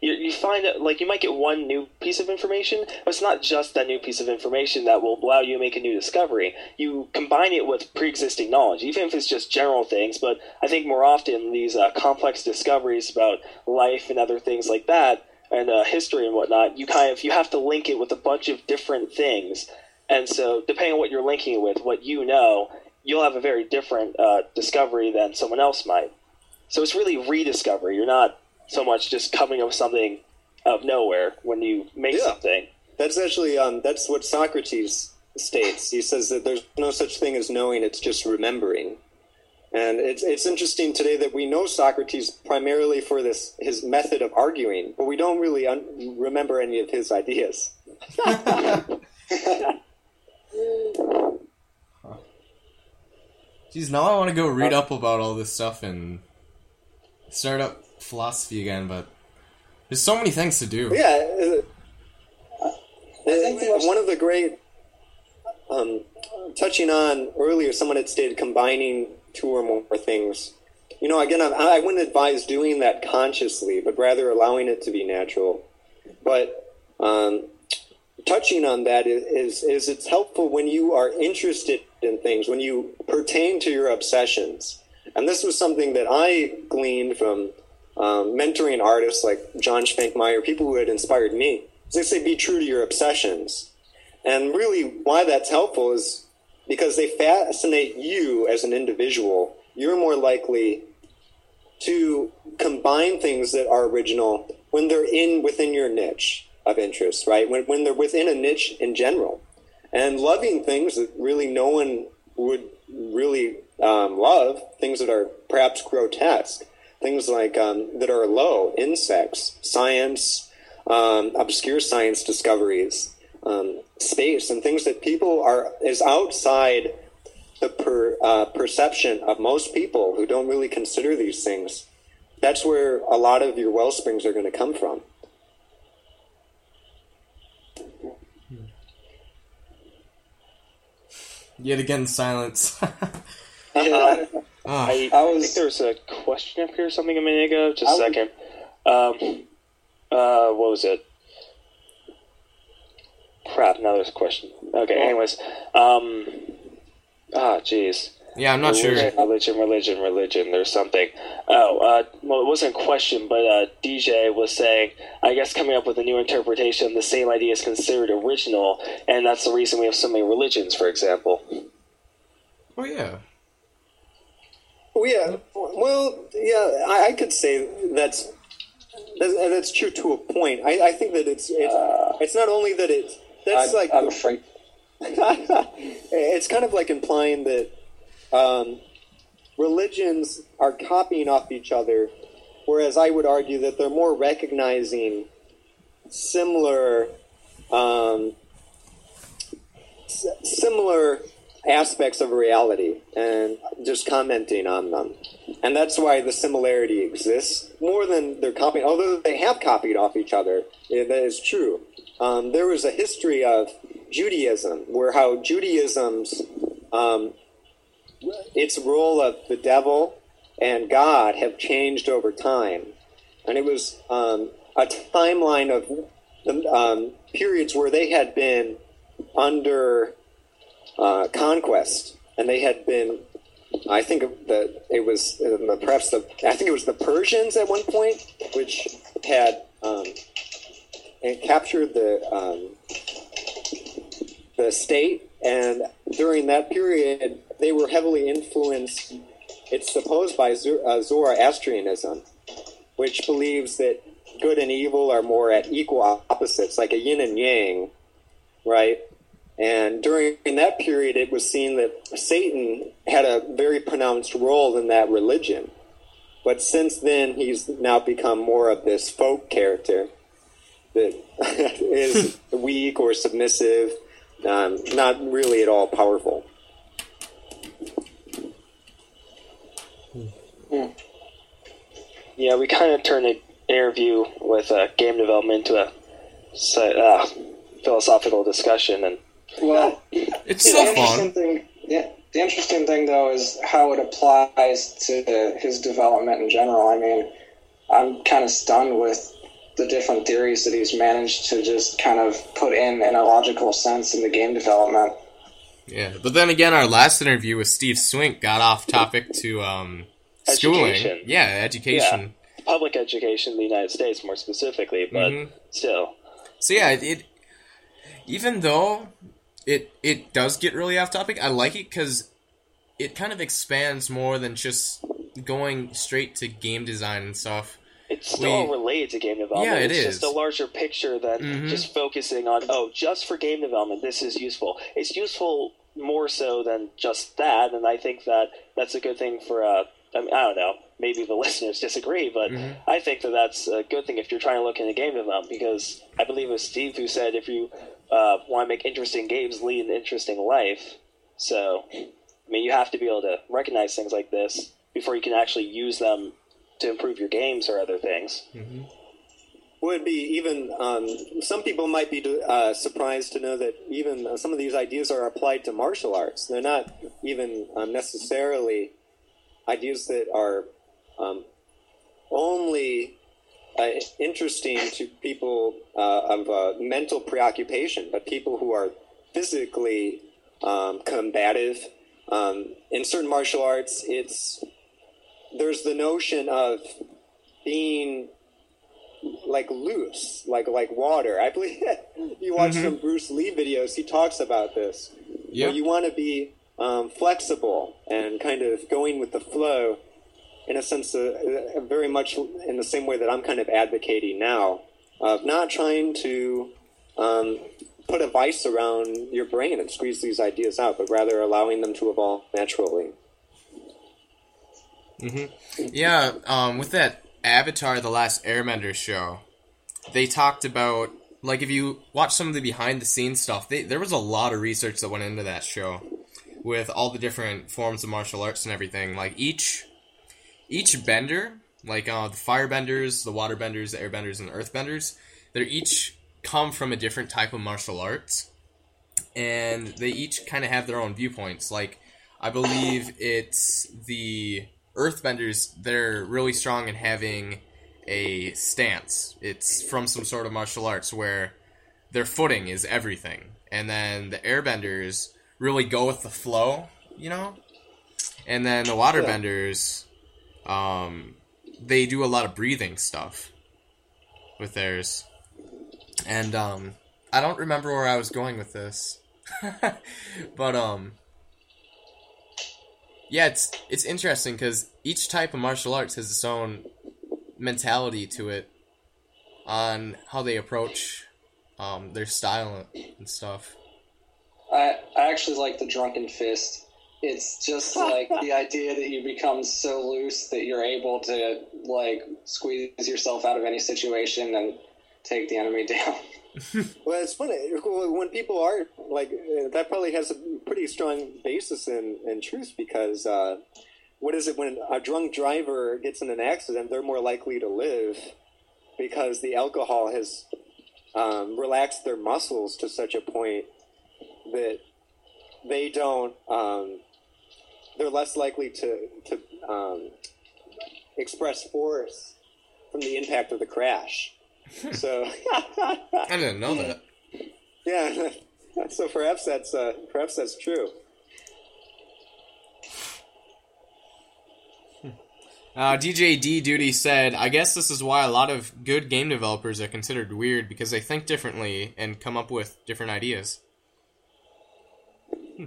you, you find that like you might get one new piece of information, but it's not just that new piece of information that will allow you to make a new discovery. You combine it with pre-existing knowledge, even if it's just general things. But I think more often these uh, complex discoveries about life and other things like that, and uh, history and whatnot, you kind of you have to link it with a bunch of different things. And so, depending on what you're linking it with, what you know, you'll have a very different uh, discovery than someone else might. So it's really rediscovery. You're not so much just coming up with something out of nowhere when you make yeah. something. That's actually um, that's what Socrates states. He says that there's no such thing as knowing; it's just remembering. And it's it's interesting today that we know Socrates primarily for this his method of arguing, but we don't really un- remember any of his ideas. Geez, now I want to go read up about all this stuff and start up philosophy again, but there's so many things to do. Yeah, uh, one of the great um, touching on earlier, someone had stated combining two or more things. You know, again, I, I wouldn't advise doing that consciously, but rather allowing it to be natural. But um, touching on that is, is, is it's helpful when you are interested in things, when you pertain to your obsessions. And this was something that I gleaned from um, mentoring artists like John Švankmajer, people who had inspired me. They say be true to your obsessions. And really, why that's helpful is because they fascinate you as an individual. You're more likely to combine things that are original when they're in within your niche of interest, right? When, when they're within a niche in general. And loving things that really no one would really um, love, things that are perhaps grotesque, things like um, that are low, insects, science, um, obscure science discoveries, um, space, and things that people are is outside the per, uh, perception of most people who don't really consider these things. That's where a lot of your well springs are going to come from. Yet again, silence. Yeah. Ah, I, I I was- think there was a question up here or something a minute ago. Just I a was- second. Um, uh, what was it? Crap, now there's a question. Okay, anyways. Um, ah, jeez. yeah, I'm not sure. Religion, religion, religion, religion. There's something. Oh, uh, well, it wasn't a question, but uh, DJ was saying, I guess coming up with a new interpretation, the same idea is considered original, and that's the reason we have so many religions, for example. Oh yeah. Oh, yeah. Well, yeah, I, I could say that's that's, that's true to a point. I, I think that it's it's, it's not only that it's that's I, like I'm afraid. it's kind of like implying that um, religions are copying off each other, whereas I would argue that they're more recognizing similar um, s- similar aspects of reality and just commenting on them. And that's why the similarity exists more than they're copying. Although they have copied off each other, that is true. Um, there was a history of Judaism where how Judaism's um, its role of the devil and God have changed over time, and it was um, a timeline of the um, periods where they had been under uh, conquest, and they had been. I think that it was uh, perhaps the. I think it was the Persians at one point, which had um, captured the um, the state, and during that period, they were heavily influenced. It's supposed by uh, Zoroastrianism, which believes that good and evil are more at equal opposites, like a yin and yang, right? And during that period, it was seen that Satan had a very pronounced role in that religion. But since then, he's now become more of this folk character that is weak or submissive, um, not really at all powerful. Yeah, we kind of turned an interview with uh, game development into a uh, philosophical discussion, and Well, It's the still interesting fun. thing, yeah, the interesting thing though is how it applies to his development in general. I mean, I'm kind of stunned with the different theories that he's managed to just kind of put in in a logical sense in the game development. Yeah, but then again, our last interview with Steve Swink got off topic to um, schooling. Education. Yeah, education. public education in the United States, more specifically, but Mhm. still. So yeah, it, it even though it it does get really off topic, I like it because it kind of expands more than just going straight to game design and stuff. It's still We- related to game development. Yeah, it it's is. just a larger picture than Mhm. just focusing on, oh, just for game development, this is useful. It's useful more so than just that, and I think that that's a good thing for, uh, I, mean, I don't know, maybe the listeners disagree, but Mhm. I think that that's a good thing if you're trying to look into game development, because I believe it was Steve who said if you uh, want to make interesting games, lead an interesting life. So, I mean, you have to be able to recognize things like this before you can actually use them to improve your games or other things. Would be even um, some people might be uh, surprised to know that even uh, some of these ideas are applied to martial arts. They're not even um, necessarily ideas that are um, only uh, interesting to people uh, of mental preoccupation, but people who are physically um, combative. Um, in certain martial arts, it's there's the notion of being like loose, like like water. I believe you watch Mhm. some Bruce Lee videos. He talks about this. Yeah. You want to be um, flexible and kind of going with the flow, in a sense, uh, uh, very much in the same way that I'm kind of advocating now, of not trying to um, put a vice around your brain and squeeze these ideas out, but rather allowing them to evolve naturally. Mm-hmm. Yeah, um, with that Avatar: The Last Airbender show, they talked about like if you watch some of the behind the scenes stuff, they, there was a lot of research that went into that show with all the different forms of martial arts and everything. Like each each bender, like uh, the firebenders, the waterbenders, the airbenders, and the earthbenders, they're each come from a different type of martial arts, and they each kind of have their own viewpoints. Like I believe it's the earthbenders; they're really strong in having a stance. It's from some sort of martial arts where their footing is everything, and then the airbenders really go with the flow, you know. And then the waterbenders, um, they do a lot of breathing stuff with theirs. And um, I don't remember where I was going with this, but um, yeah, it's it's interesting because each type of martial arts has its own mentality to it on how they approach um, their style and stuff. I I actually like the drunken fist. It's just like the idea that you become so loose that you're able to like squeeze yourself out of any situation and take the enemy down. well, it's funny when people are like that. Probably has a pretty strong basis in, in truth because uh, what is it when a drunk driver gets in an accident? They're more likely to live because the alcohol has um, relaxed their muscles to such a point that they don't. Um, they're less likely to to um, express force from the impact of the crash. so I didn't know that. Yeah, so perhaps that's uh, perhaps that's true. Uh, DJ D Duty said, I guess this is why a lot of good game developers are considered weird because they think differently and come up with different ideas.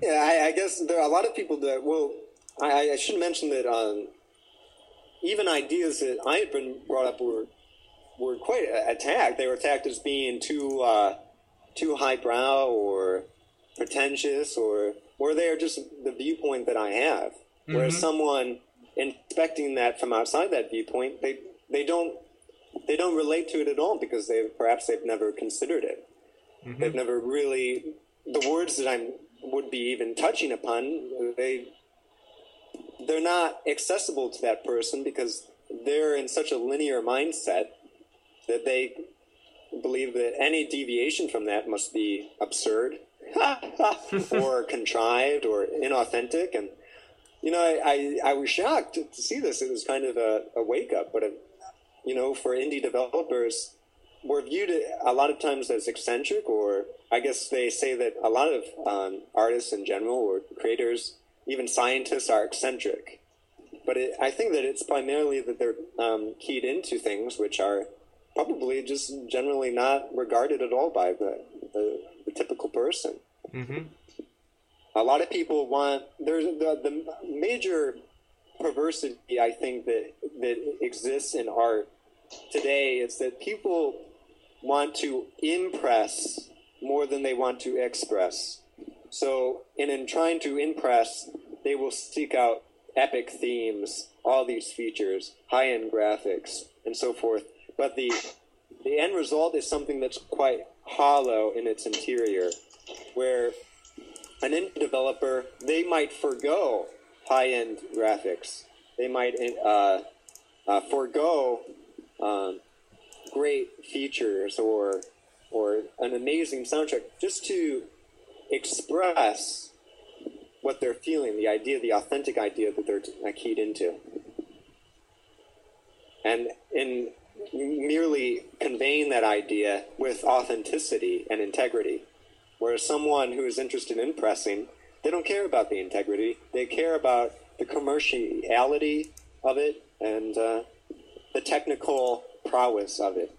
Yeah, I, I guess there are a lot of people that, well, I, I should mention that um, even ideas that I had been brought up were were quite attacked. They were attacked as being too uh, too highbrow or pretentious, or or they are just the viewpoint that I have. Mm-hmm. Whereas someone inspecting that from outside that viewpoint, they they don't they don't relate to it at all because they perhaps they've never considered it. Mm-hmm. They've never really the words that I would be even touching upon. They they're not accessible to that person because they're in such a linear mindset that they believe that any deviation from that must be absurd or contrived or inauthentic and you know, I, I, I was shocked to, see this. It was kind of a, a wake up, but, it, you know, for indie developers, we're viewed a lot of times as eccentric, or I guess they say that a lot of um, artists in general, or creators, even scientists, are eccentric. But it, I think that it's primarily that they're um, keyed into things which are probably just generally not regarded at all by the, the, the typical person. Mm-hmm a lot of people want there's the, the major perversity I think that that exists in art today is that people want to impress more than they want to express. So, and in trying to impress, they will seek out epic themes, all these features, high-end graphics, and so forth. But the the end result is something that's quite hollow in its interior, where an indie developer, they might forego high end graphics. They might uh, uh, forego um, great features or or an amazing soundtrack just to express what they're feeling, the idea, the authentic idea that they're keyed into. And in merely conveying that idea with authenticity and integrity. Whereas someone who is interested in pressing, they don't care about the integrity. They care about the commerciality of it and uh, the technical prowess of it.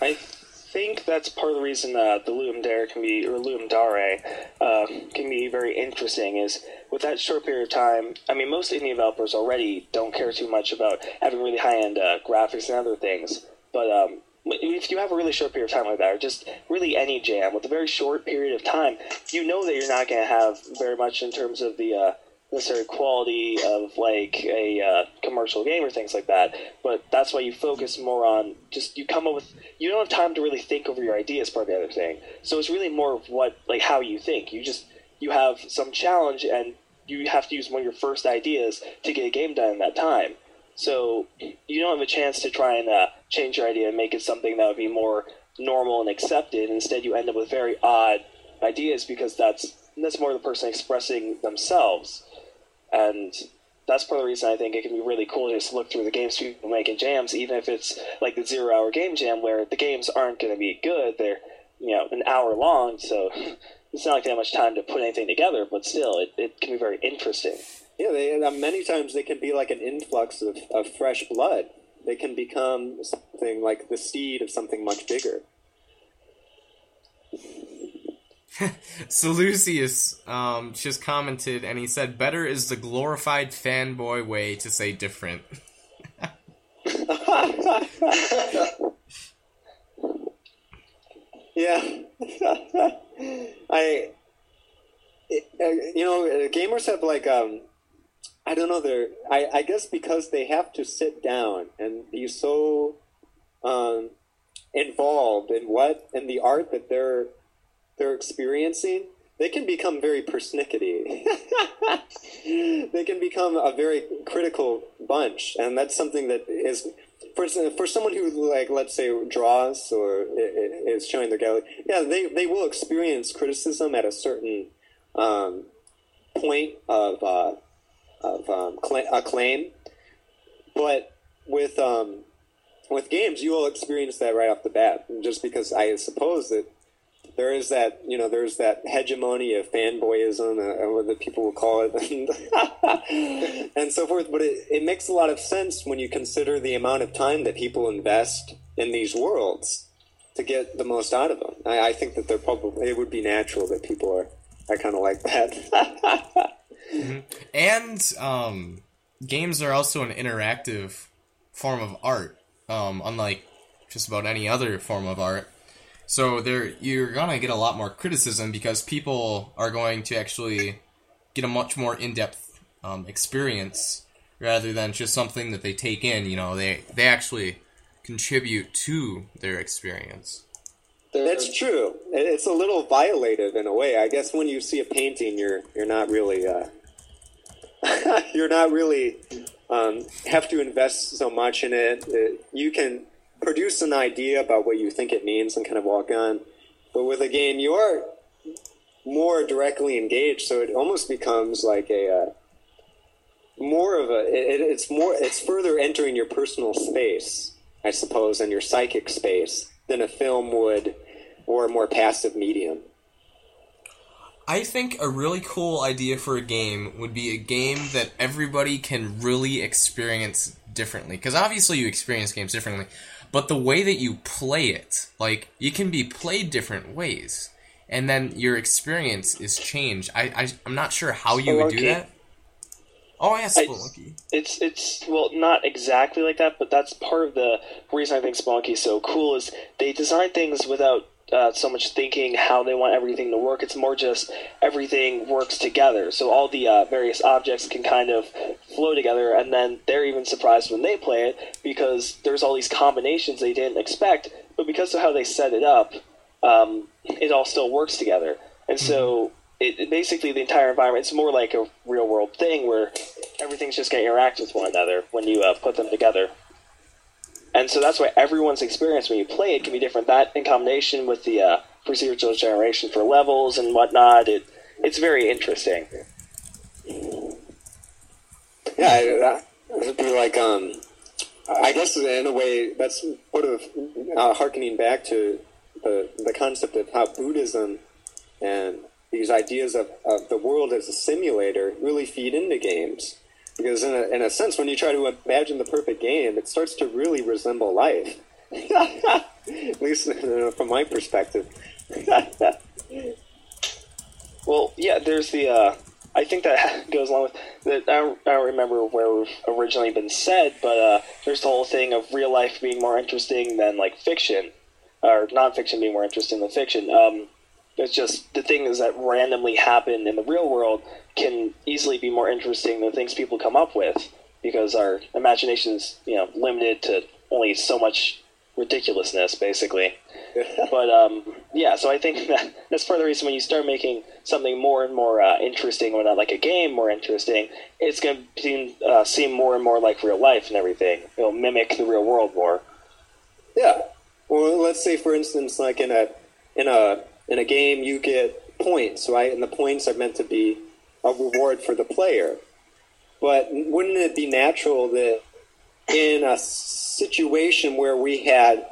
I think that's part of the reason uh, the Ludum Dare can be or Ludum Dare uh, can be very interesting. Is with that short period of time. I mean, most indie developers already don't care too much about having really high end uh, graphics and other things, but um, if you have a really short period of time like that, or just really any jam with a very short period of time, you know that you're not going to have very much in terms of the uh, necessary quality of like a uh, commercial game or things like that. But that's why you focus more on just you come up with you don't have time to really think over your ideas. Part of the other thing, so it's really more of what like how you think. You just you have some challenge and you have to use one of your first ideas to get a game done in that time. So you don't have a chance to try and uh, change your idea and make it something that would be more normal and accepted. Instead, you end up with very odd ideas because that's that's more the person expressing themselves, and that's part of the reason I think it can be really cool to look through the games people making jams, even if it's like the zero hour game jam where the games aren't going to be good. They're you know an hour long, so it's not like they have much time to put anything together. But still, it, it can be very interesting. Yeah, they, uh, many times they can be like an influx of, of fresh blood. They can become something like the seed of something much bigger. Seleucius um, just commented and he said, Better is the glorified fanboy way to say different. yeah. I. It, uh, you know, gamers have like um, I don't know. They're I, I guess because they have to sit down and be so um, involved in what in the art that they're they're experiencing, they can become very persnickety. they can become a very critical bunch, and that's something that is for for someone who like let's say draws or is showing their gallery. Yeah, they they will experience criticism at a certain um, point of. Uh, of um, acclaim. But with um, with games, you will experience that right off the bat, just because I suppose that there is that you know there's that hegemony of fanboyism, uh, what the people will call it, and, and so forth. But it, it makes a lot of sense when you consider the amount of time that people invest in these worlds to get the most out of them. I, I think that they're probably it would be natural that people are i kind of like that. Mm-hmm. And um, games are also an interactive form of art, um, unlike just about any other form of art. So there, you're gonna get a lot more criticism because people are going to actually get a much more in-depth um, experience rather than just something that they take in. You know, they they actually contribute to their experience. That's true. It's a little violative in a way. I guess when you see a painting, you're you're not really uh, you're not really um, have to invest so much in it. it. You can produce an idea about what you think it means and kind of walk on. But with a game, you are more directly engaged, so it almost becomes like a uh, more of a. It, it's more. It's further entering your personal space, I suppose, and your psychic space than a film would, or a more passive medium. I think a really cool idea for a game would be a game that everybody can really experience differently. Because obviously you experience games differently, but the way that you play it, like, it can be played different ways. And then your experience is changed. I, I, am not sure how you would do that. Oh yeah, Spelunky. It's it's well not exactly like that, but that's part of the reason I think Spelunky is so cool is they design things without uh, so much thinking how they want everything to work. It's more just everything works together. So all the uh, various objects can kind of flow together, and then they're even surprised when they play it because there's all these combinations they didn't expect. But because of how they set it up, um, it all still works together. And so mm-hmm. it, it, basically the entire environment it's more like a real world thing where everything's just going to interact with one another when you uh, put them together and so that's why everyone's experience when you play it can be different. That in combination with the uh, procedural generation for levels and whatnot, it it's very interesting. Yeah, it'd be like um, I guess in a way that's sort of uh, harkening back to the the concept of how Buddhism and these ideas of, of the world as a simulator really feed into games because in a, in a sense, when you try to imagine the perfect game, it starts to really resemble life. At least uh, from my perspective. Well, yeah, there's the. Uh, I think that goes along with that. I don't, I don't remember where we've originally been said, but uh, there's the whole thing of real life being more interesting than like fiction, or nonfiction being more interesting than fiction. Um, it's just the things that randomly happen in the real world can easily be more interesting than things people come up with because our imagination's you know limited to only so much ridiculousness, basically. but um, yeah, so I think that that's part of the reason when you start making something more and more uh, interesting, or not like a game more interesting, it's going to seem, uh, seem more and more like real life and everything. It'll mimic the real world more. Yeah. Well, let's say, for instance, like in a in a in a game, you get points, right? And the points are meant to be a reward for the player. But wouldn't it be natural that in a situation where we had,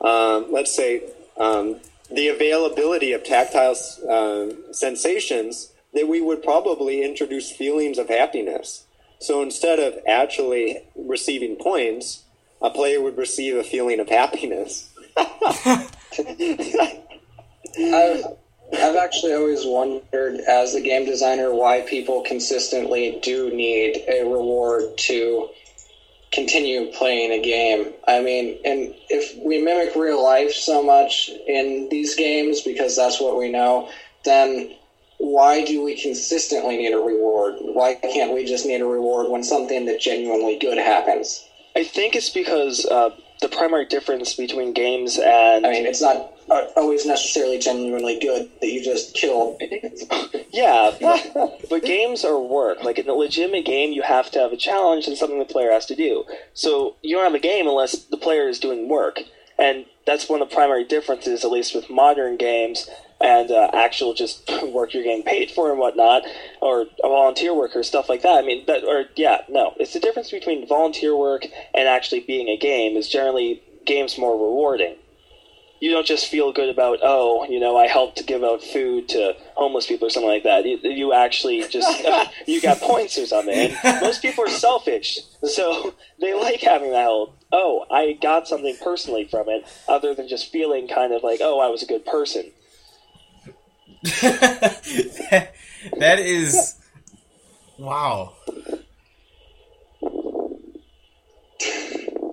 um, let's say, um, the availability of tactile uh, sensations, that we would probably introduce feelings of happiness. So instead of actually receiving points, a player would receive a feeling of happiness. I've, I've actually always wondered, as a game designer, why people consistently do need a reward to continue playing a game. I mean, and if we mimic real life so much in these games because that's what we know, then why do we consistently need a reward? Why can't we just need a reward when something that genuinely good happens? I think it's because uh, the primary difference between games and I mean, it's not uh, always necessarily genuinely good that you just kill. yeah, but, but games are work. Like in a legitimate game, you have to have a challenge and something the player has to do. So you don't have a game unless the player is doing work, and that's one of the primary differences, at least with modern games and uh, actual just work you're getting paid for and whatnot, or volunteer work or stuff like that. I mean, that or yeah, no, it's the difference between volunteer work and actually being a game. Is generally games more rewarding. You don't just feel good about oh, you know, I helped to give out food to homeless people or something like that. You, you actually just you got points or something. And most people are selfish, so they like having that whole oh, I got something personally from it, other than just feeling kind of like oh, I was a good person. that, that is wow.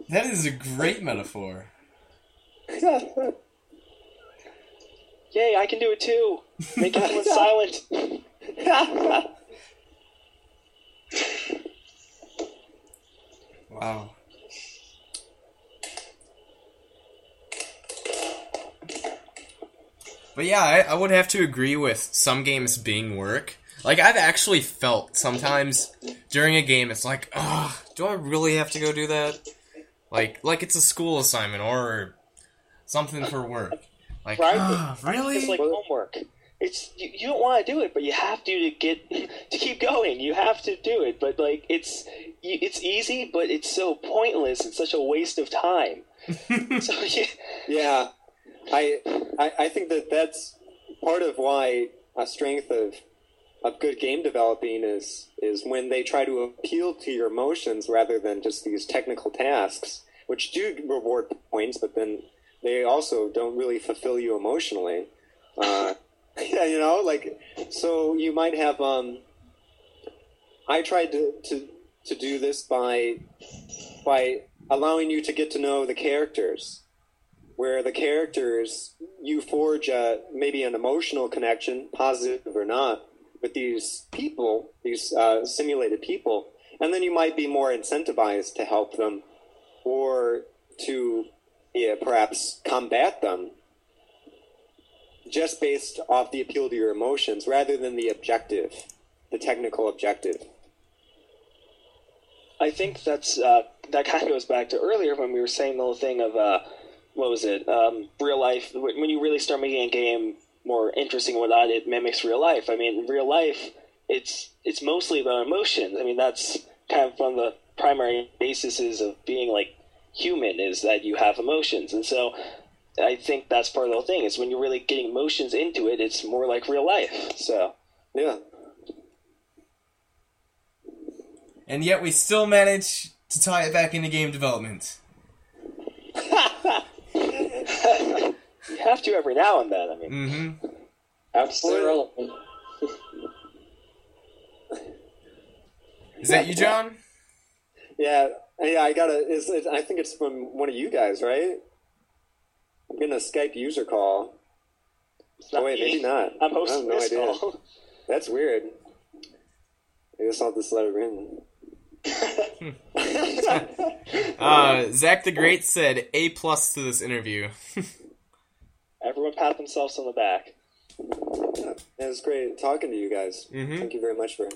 That is a great metaphor. Yay, I can do it too. Make everyone silent. Wow. But yeah, I, I would have to agree with some games being work. Like I've actually felt sometimes during a game, it's like, oh, do I really have to go do that? Like, like it's a school assignment or something for work. Like, Right? really? It's like homework. It's you, you don't want to do it, but you have to to get to keep going. You have to do it, but like it's you- it's easy, but it's so pointless. It's such a waste of time. so yeah, Yeah, I, I I think that that's part of why a strength of of good game developing is is when they try to appeal to your emotions rather than just these technical tasks, which do reward points, but then they also don't really fulfill you emotionally. Uh, yeah, you know, like so you might have. Um, I tried to, to to do this by by allowing you to get to know the characters where the characters you forge a, maybe an emotional connection, positive or not, with these people, these uh, simulated people, and then you might be more incentivized to help them or to yeah, perhaps combat them just based off the appeal to your emotions rather than the objective, the technical objective. I think that's uh, that kind of goes back to earlier when we were saying the whole thing of uh, what was it? Um, real life. When you really start making a game more interesting and whatnot, it mimics real life. I mean, real life, it's it's mostly about emotions. I mean, that's kind of one of the primary bases of being like human is that you have emotions, and so I think that's part of the whole thing. Is when you're really getting emotions into it, it's more like real life. So Yeah. and yet we still manage to tie it back into game development. You have to every now and then. I mean, Mm-hmm. Have to stay relevant. Is that you, John? Yeah, yeah. I got a. Is it, I think it's from one of you guys, right? I'm getting a Skype user call. Oh wait, me. maybe not. I'm hosting have no this idea. call. That's weird. I guess I'll just let it in. Uh, Zach the Great said A plus to this interview. Everyone pat themselves on the back. It was great talking to you guys. Mhm. Thank you very much for.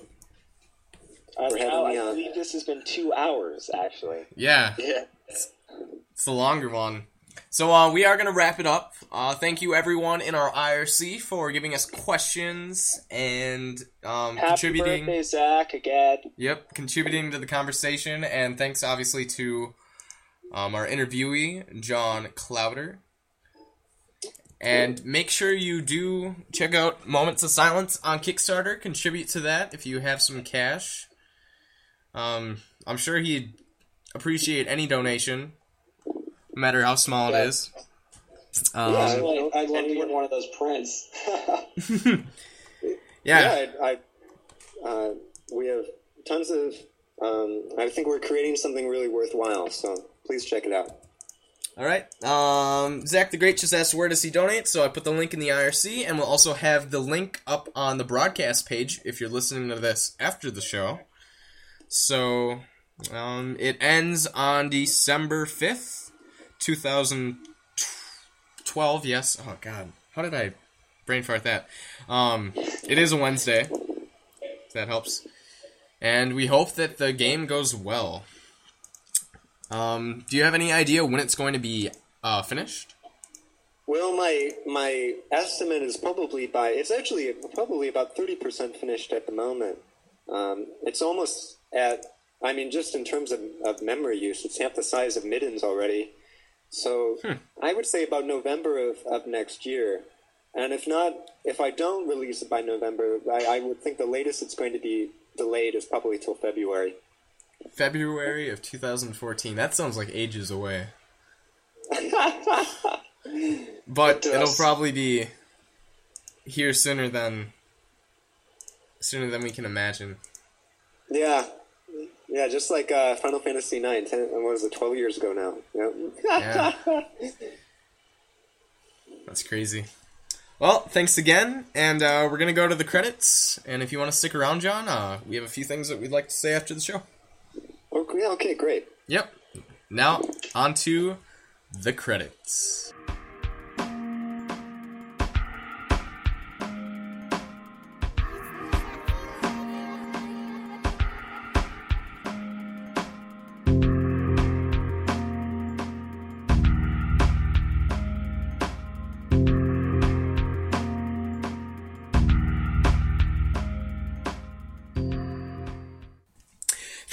Uh, For having now, me I on. believe this has been two hours, actually. yeah, Yeah. it's the longer one. So uh, we are gonna wrap it up. Uh, thank you everyone in our IRC for giving us questions and um, Happy contributing. birthday, Zach, again. Yep, contributing to the conversation, and thanks obviously to um, our interviewee, John Clowder. And make sure you do check out Moments of Silence on Kickstarter. Contribute to that if you have some cash. Um, I'm sure he'd appreciate any donation, no matter how small it is. Um, Yeah, I'd, I'd love to get one of those prints. yeah, I, I uh, we have tons of. Um, I think we're creating something really worthwhile. So please check it out. All right. Um, Zach the Great just asked where does he donate, so I put the link in the IRC, and we'll also have the link up on the broadcast page if you're listening to this after the show. So um, it ends on December fifth, two thousand twelve. Yes. Oh God, how did I brain fart that? Um, it is a Wednesday. That helps. And we hope that the game goes well. Um, do you have any idea when it's going to be uh, finished? Well, my my estimate is probably by it's actually probably about thirty percent finished at the moment. Um, it's almost at I mean, just in terms of, of memory use, it's half the size of Mittens already. So hmm. I would say about November of, of next year. And if not, if I don't release it by November, I, I would think the latest it's going to be delayed is probably till February. February of 2014. That sounds like ages away. but It it'll probably be here sooner than sooner than we can imagine. Yeah, yeah, just like uh, Final Fantasy IX. 10, what was it? Twelve years ago now. Yep. Yeah. That's crazy. Well, thanks again, and uh, we're gonna go to the credits. And if you want to stick around, John, uh, we have a few things that we'd like to say after the show. Okay, okay, great. Yep. Now on to the credits.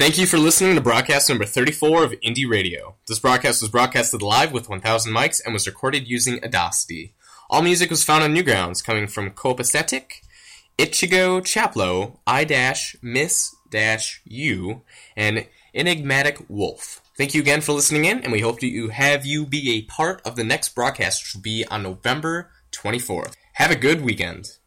Thank you for listening to broadcast number 34 of Indie Radio. This broadcast was broadcasted live with 1000 mics and was recorded using Audacity. All music was found on Newgrounds, coming from Copacetic, Ichigo Chaplo, I-Miss-U, and Enigmatic Wolf. Thank you again for listening in, and we hope you have you be a part of the next broadcast, which will be on November 24th. Have a good weekend.